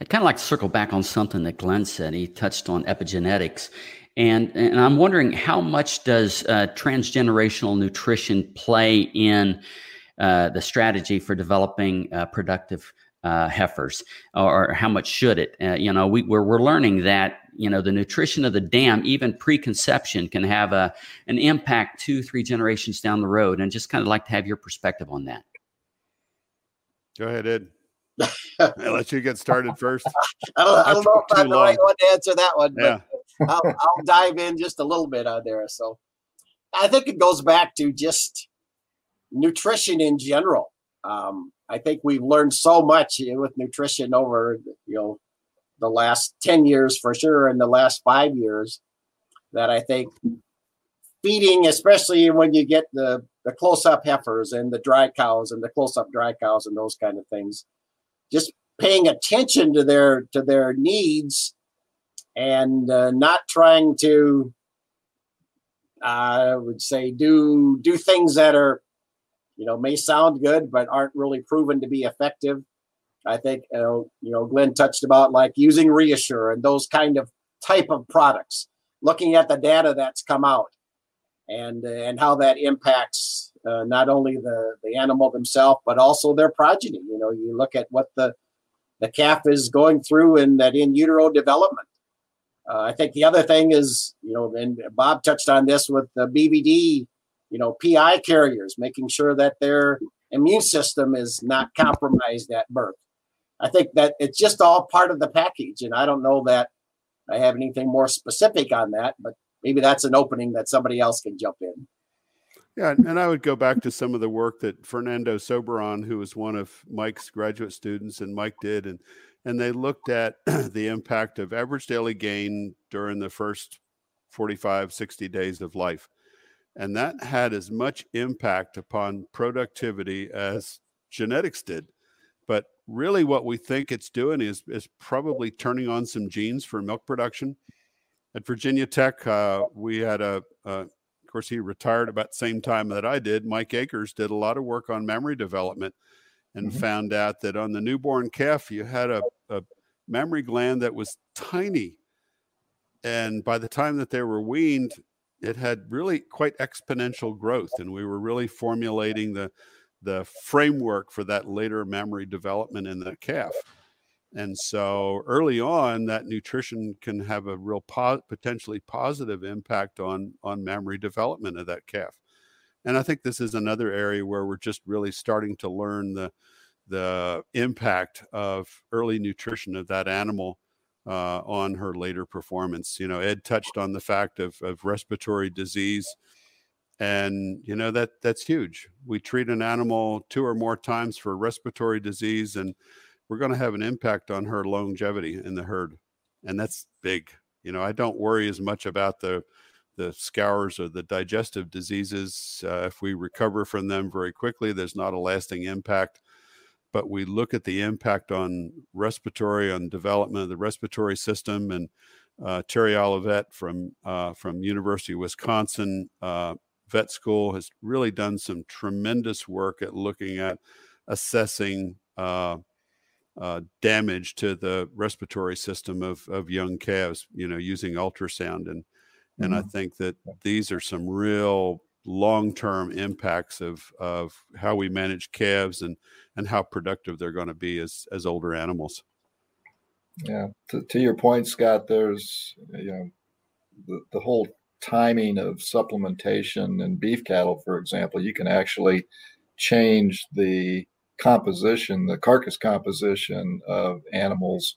I'd kind of like to circle back on something that Glenn said. He touched on epigenetics. And, and I'm wondering how much does uh, transgenerational nutrition play in uh, the strategy for developing uh, productive uh, heifers, or, how much should it? Uh, you know, we, we're, we're learning that you know the nutrition of the dam, even preconception, can have a an impact two, three generations down the road. And just kind of like to have your perspective on that. Go ahead, Ed. I'll let you get started first. [LAUGHS] I don't, I don't know if I'm the right one to answer that one, but. [LAUGHS] I'll, I'll dive in just a little bit on there. So I think it goes back to just nutrition in general. Um, I think we've learned so much with nutrition over you know the last 10 years for sure and the last five years that I think feeding, especially when you get the, the close up heifers and the dry cows and the close up dry cows and those kind of things, just paying attention to their to their needs and uh, not trying to I would say do do things that are you know, may sound good, but aren't really proven to be effective. I think, you know, you know, Glenn touched about like using ReaShure and those kind of type of products, looking at the data that's come out and, and how that impacts uh, not only the, the animal themselves, but also their progeny. You know, you look at what the, the calf is going through in that in utero development. Uh, I think the other thing is, you know, and Bob touched on this with the BVD you know, PI carriers, making sure that they're immune system is not compromised at birth. I think that it's just all part of the package. And I don't know that I have anything more specific on that, but maybe that's an opening that somebody else can jump in. Yeah, and I would go back to some of the work that Fernando Soberon, who was one of Mike's graduate students, and Mike did, and and they looked at [CLEARS THROAT] the impact of average daily gain during the first 45, 60 days of life. And that had as much impact upon productivity as genetics did. But really, what we think it's doing is, is probably turning on some genes for milk production. At Virginia Tech, uh, we had a, a, of course, he retired about the same time that I did. Mike Akers did a lot of work on mammary development and mm-hmm. found out that on the newborn calf, you had a, a mammary gland that was tiny. And by the time that they were weaned, it had really quite exponential growth. And we were really formulating the, the framework for that later mammary development in the calf. And so early on, that nutrition can have a real po- potentially positive impact on, on mammary development of that calf. And I think this is another area where we're just really starting to learn the the impact of early nutrition of that animal uh, on her later performance. You know, Ed touched on the fact of, of respiratory disease, and you know that that's huge. We treat an animal two or more times for respiratory disease, and we're going to have an impact on her longevity in the herd, and that's big. You know, I don't worry as much about the the scours or the digestive diseases. Uh, if we recover from them very quickly, there's not a lasting impact. But we look at the impact on respiratory, on development of the respiratory system. And uh, Terry Ollivett from uh, from University of Wisconsin uh, Vet School has really done some tremendous work at looking at assessing uh, damage to the respiratory system of, of young calves, you know, using ultrasound. And and mm-hmm. I think that these are some real long-term impacts of of how we manage calves and and how productive they're going to be as as older animals. Yeah, to, to your point, Scott, there's you know the, the whole timing of supplementation in beef cattle, for example, you can actually change the composition, the carcass composition of animals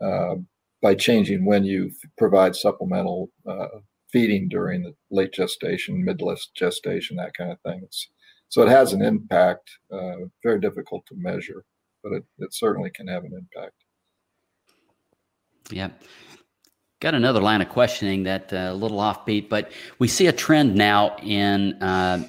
uh, by changing when you provide supplemental uh, feeding during the late gestation, mid gestation, that kind of thing. It's, so it has an impact, uh, very difficult to measure, but it, it certainly can have an impact. Yeah. Got another line of questioning that uh, a little offbeat, but we see a trend now in uh,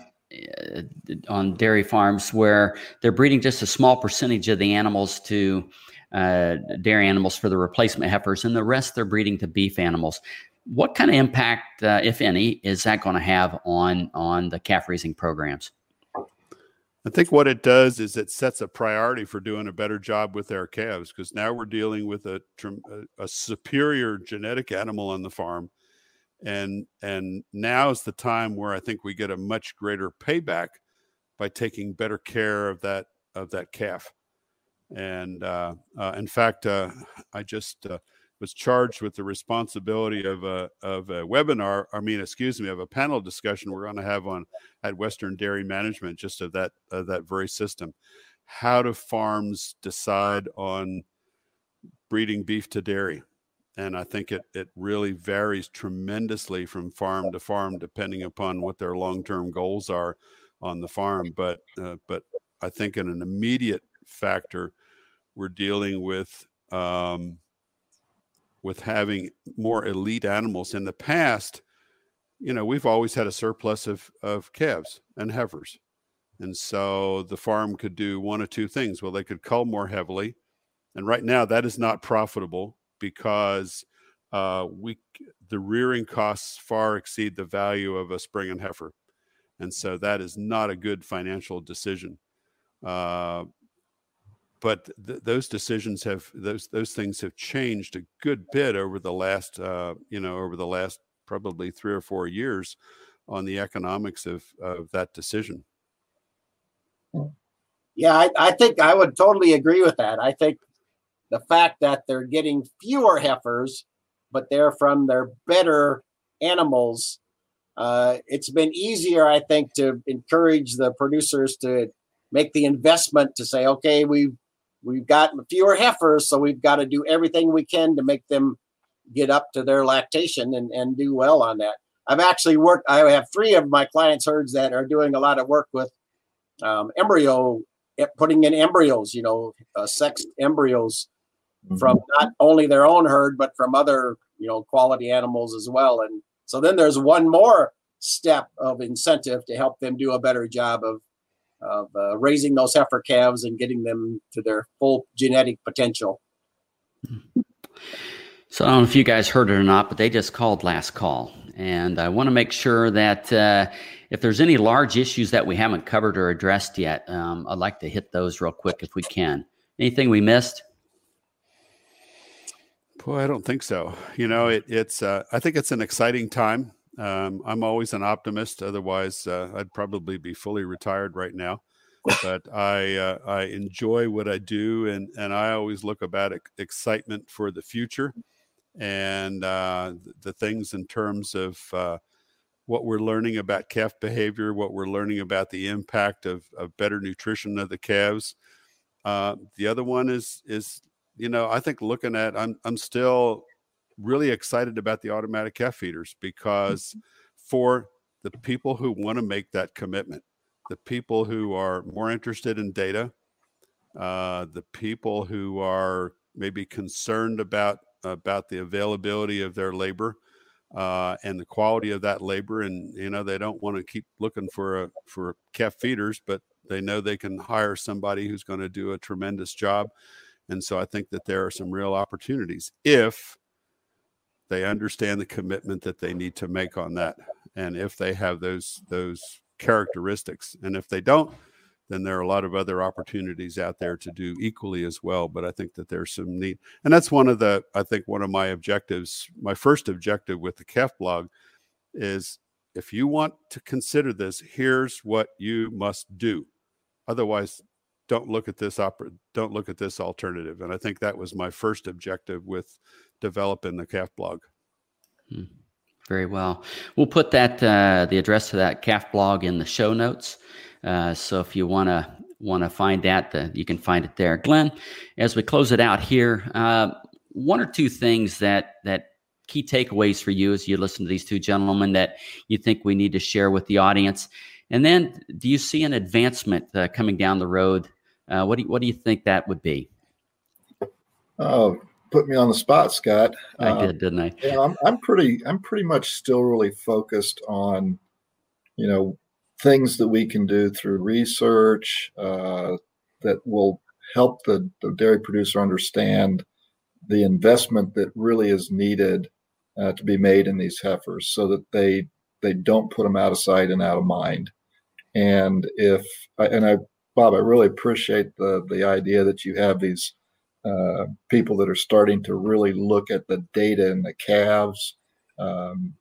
on dairy farms where they're breeding just a small percentage of the animals to uh, dairy animals for the replacement heifers, and the rest they're breeding to beef animals what kind of impact, uh, if any, is that going to have on on the calf raising programs? I think what it does is it sets a priority for doing a better job with our calves because now we're dealing with a, a superior genetic animal on the farm, and and now is the time where I think we get a much greater payback by taking better care of that of that calf. And uh, uh, in fact, uh, I just uh, was charged with the responsibility of a of a webinar. I mean, excuse me, of a panel discussion we're going to have on at Western Dairy Management, just of that of that very system. How do farms decide on breeding beef to dairy? And I think it it really varies tremendously from farm to farm, depending upon what their long term goals are on the farm. But uh, but I think in an immediate factor, we're dealing with um, with having more elite animals. In the past, you know, we've always had a surplus of, of calves and heifers. And so the farm could do one of two things. Well, they could cull more heavily. And right now, that is not profitable because uh, we the rearing costs far exceed the value of a spring and heifer. And so that is not a good financial decision. Uh, but th- those decisions have those those things have changed a good bit over the last uh, you know over the last probably three or four years on the economics of of that decision. Yeah, I, I think I would totally agree with that. I think the fact that they're getting fewer heifers, but they're from their better animals. Uh, it's been easier, I think, to encourage the producers to make the investment to say, okay, we've we've got fewer heifers, so we've got to do everything we can to make them get up to their lactation and, and do well on that. I've actually worked, I have three of my clients' herds that are doing a lot of work with um, embryo, eh, putting in embryos, you know, uh, sex embryos mm-hmm. from not only their own herd, but from other, you know, quality animals as well. And so then there's one more step of incentive to help them do a better job of of uh, raising those heifer calves and getting them to their full genetic potential. [LAUGHS] So I don't know if you guys heard it or not, but they just called last call, and I want to make sure that uh, if there's any large issues that we haven't covered or addressed yet, um, I'd like to hit those real quick if we can. Anything we missed? Boy, I don't think so. You know, it, it's. Uh, I think it's an exciting time. Um, I'm always an optimist. Otherwise, uh, I'd probably be fully retired right now. But I uh, I enjoy what I do, and and I always look about excitement for the future, and uh, the things in terms of uh, what we're learning about calf behavior, what we're learning about the impact of, of better nutrition of the calves. Uh, the other one is is you know I think looking at I'm I'm still really excited about the automatic calf feeders because mm-hmm. for the people who want to make that commitment, the people who are more interested in data, uh, the people who are maybe concerned about about the availability of their labor uh, and the quality of that labor, and you know they don't want to keep looking for a for calf feeders, but they know they can hire somebody who's going to do a tremendous job, and so I think that there are some real opportunities if they understand the commitment that they need to make on that. And if they have those those characteristics. And if they don't then there are a lot of other opportunities out there to do equally as well. But i think that there's some need. And that's one of the i think one of my objectives my first objective with the calf blog is if you want to consider this here's what you must do. Otherwise don't look at this opera don't look at this alternative and i think that was my first objective with developing the calf blog. Hmm. Very well. We'll put that uh, the address to that calf blog in the show notes. Uh, so if you want to want to find that, uh, you can find it there. Glenn, as we close it out here, uh, one or two things that that key takeaways for you as you listen to these two gentlemen that you think we need to share with the audience, and then do you see an advancement uh, coming down the road? Uh, what do you, what do you think that would be? Oh, put me on the spot, Scott. I uh, did, didn't I? Yeah, I'm, I'm pretty. I'm pretty much still really focused on, you know, things that we can do through research uh, that will help the, the, dairy producer understand the investment that really is needed uh, to be made in these heifers, so that they they don't put them out of sight and out of mind. And if and I, Bob, I really appreciate the the idea that you have these uh, people that are starting to really look at the data and the calves um,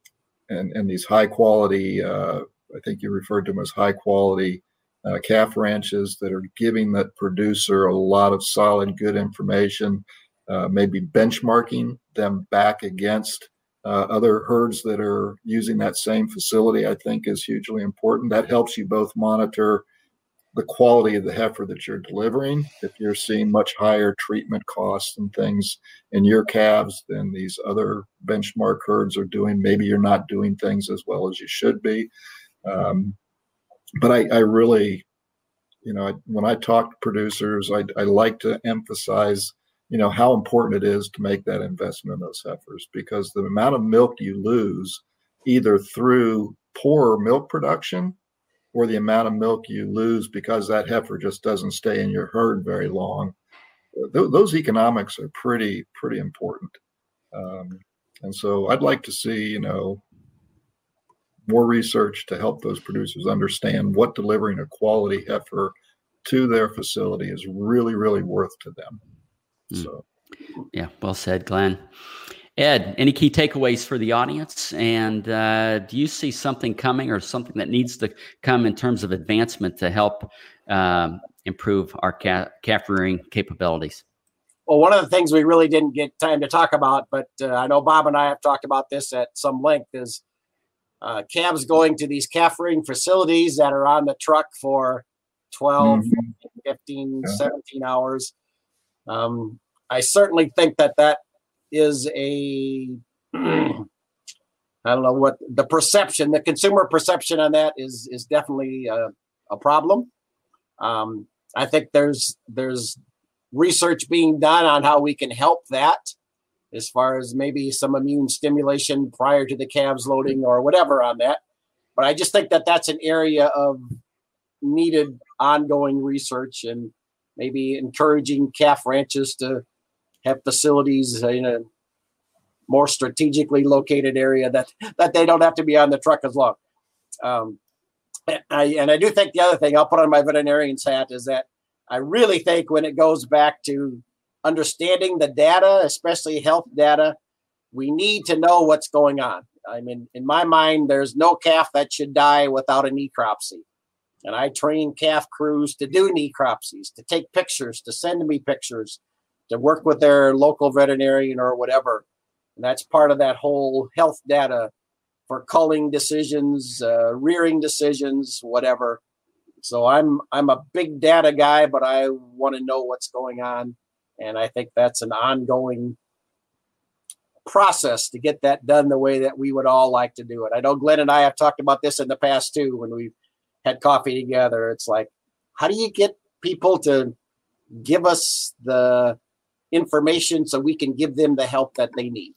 and, and these high quality, uh, I think you referred to them as high quality uh, calf ranches that are giving that producer a lot of solid, good information, uh, maybe benchmarking them back against uh, other herds that are using that same facility, I think is hugely important. That helps you both monitor the quality of the heifer that you're delivering. If you're seeing much higher treatment costs and things in your calves than these other benchmark herds are doing, maybe you're not doing things as well as you should be. Um, but I, I, really, you know, I, when I talk to producers, I, I like to emphasize, you know, how important it is to make that investment in those heifers because the amount of milk you lose either through poor milk production or the amount of milk you lose because that heifer just doesn't stay in your herd very long. Th- those economics are pretty pretty important, um, and so I'd like to see you know more research to help those producers understand what delivering a quality heifer to their facility is really really worth to them. Mm. So, yeah, well said, Glenn. Ed, any key takeaways for the audience? And uh, do you see something coming or something that needs to come in terms of advancement to help um, improve our calf, calf rearing capabilities? Well, one of the things we really didn't get time to talk about, but uh, I know Bob and I have talked about this at some length, is uh, calves going to these calf rearing facilities that are on the truck for 12, mm-hmm. 15, yeah. 17 hours. Um, I certainly think that that is a, I don't know what the perception, the consumer perception on that is is definitely a, a problem. Um, I think there's there's research being done on how we can help that as far as maybe some immune stimulation prior to the calves loading or whatever on that. But I just think that that's an area of needed ongoing research and maybe encouraging calf ranches to have facilities in a more strategically located area that that they don't have to be on the truck as long. Um, I, and I do think the other thing I'll put on my veterinarian's hat is that I really think when it goes back to understanding the data, especially health data, we need to know what's going on. I mean, in my mind, there's no calf that should die without a necropsy. And I train calf crews to do necropsies, to take pictures, to send me pictures, to work with their local veterinarian or whatever. And that's part of that whole health data for culling decisions, uh, rearing decisions, whatever. So I'm I'm a big data guy, but I want to know what's going on, and I think that's an ongoing process to get that done the way that we would all like to do it. I know Glenn and I have talked about this in the past too when we've had coffee together. It's like, how do you get people to give us the information so we can give them the help that they need?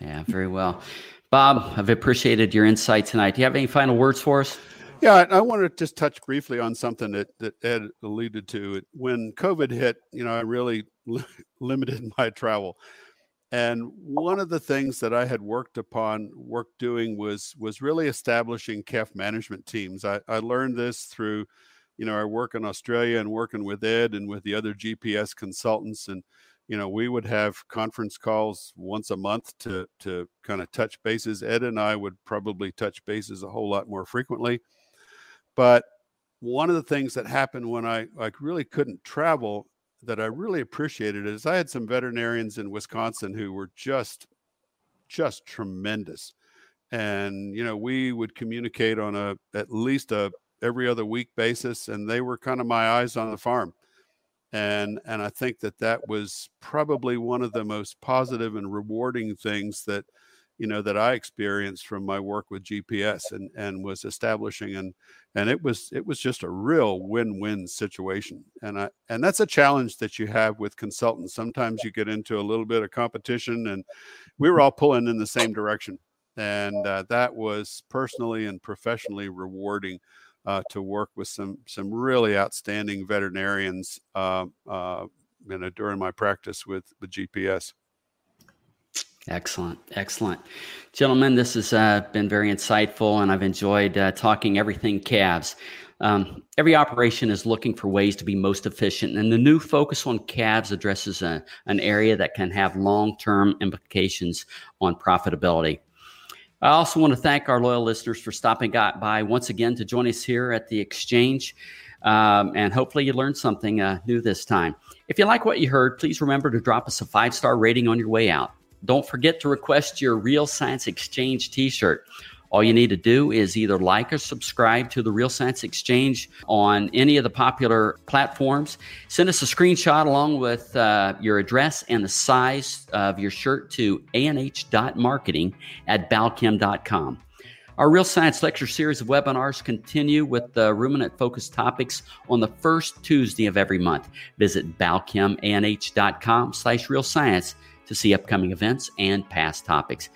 Yeah, very well. Bob, I've appreciated your insight tonight. Do you have any final words for us? Yeah, I want to just touch briefly on something that, that Ed alluded to. When COVID hit, you know, I really [LAUGHS] limited my travel. And one of the things that I had worked upon, work doing was was really establishing calf management teams. I, I learned this through, you know, our work in Australia and working with Ed and with the other GPS consultants. And, you know, we would have conference calls once a month to to kind of touch bases. Ed and I would probably touch bases a whole lot more frequently but one of the things that happened when I like really couldn't travel that I really appreciated is I had some veterinarians in Wisconsin who were just just tremendous. And you know, we would communicate on a at least a every other week basis and they were kind of my eyes on the farm. And and I think that that was probably one of the most positive and rewarding things that you know that I experienced from my work with GPS and and was establishing and and it was it was just a real win-win situation. And I and that's a challenge that you have with consultants. Sometimes you get into a little bit of competition and we were all pulling in the same direction. And uh, that was personally and professionally rewarding uh, to work with some some really outstanding veterinarians uh, uh you know, during my practice with with GPS. Excellent. Excellent. Gentlemen, this has uh, been very insightful, and I've enjoyed uh, talking everything calves. Um, every operation is looking for ways to be most efficient, and the new focus on calves addresses a, an area that can have long term implications on profitability. I also want to thank our loyal listeners for stopping by once again to join us here at the exchange. Um, and hopefully, you learned something uh, new this time. If you like what you heard, please remember to drop us a five star rating on your way out. Don't forget to request your Real Science Exchange t shirt. All you need to do is either like or subscribe to the Real Science Exchange on any of the popular platforms. Send us a screenshot along with uh, your address and the size of your shirt to anh.marketing at balchem.com. Our Real Science Lecture series of webinars continue with the ruminant focused topics on the first Tuesday of every month. Visit balchemanh.com slash real science to see upcoming events and past topics.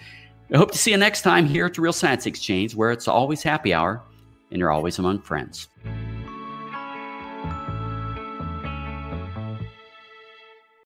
I hope to see you next time here at the Real Science Exchange, where it's always happy hour and you're always among friends.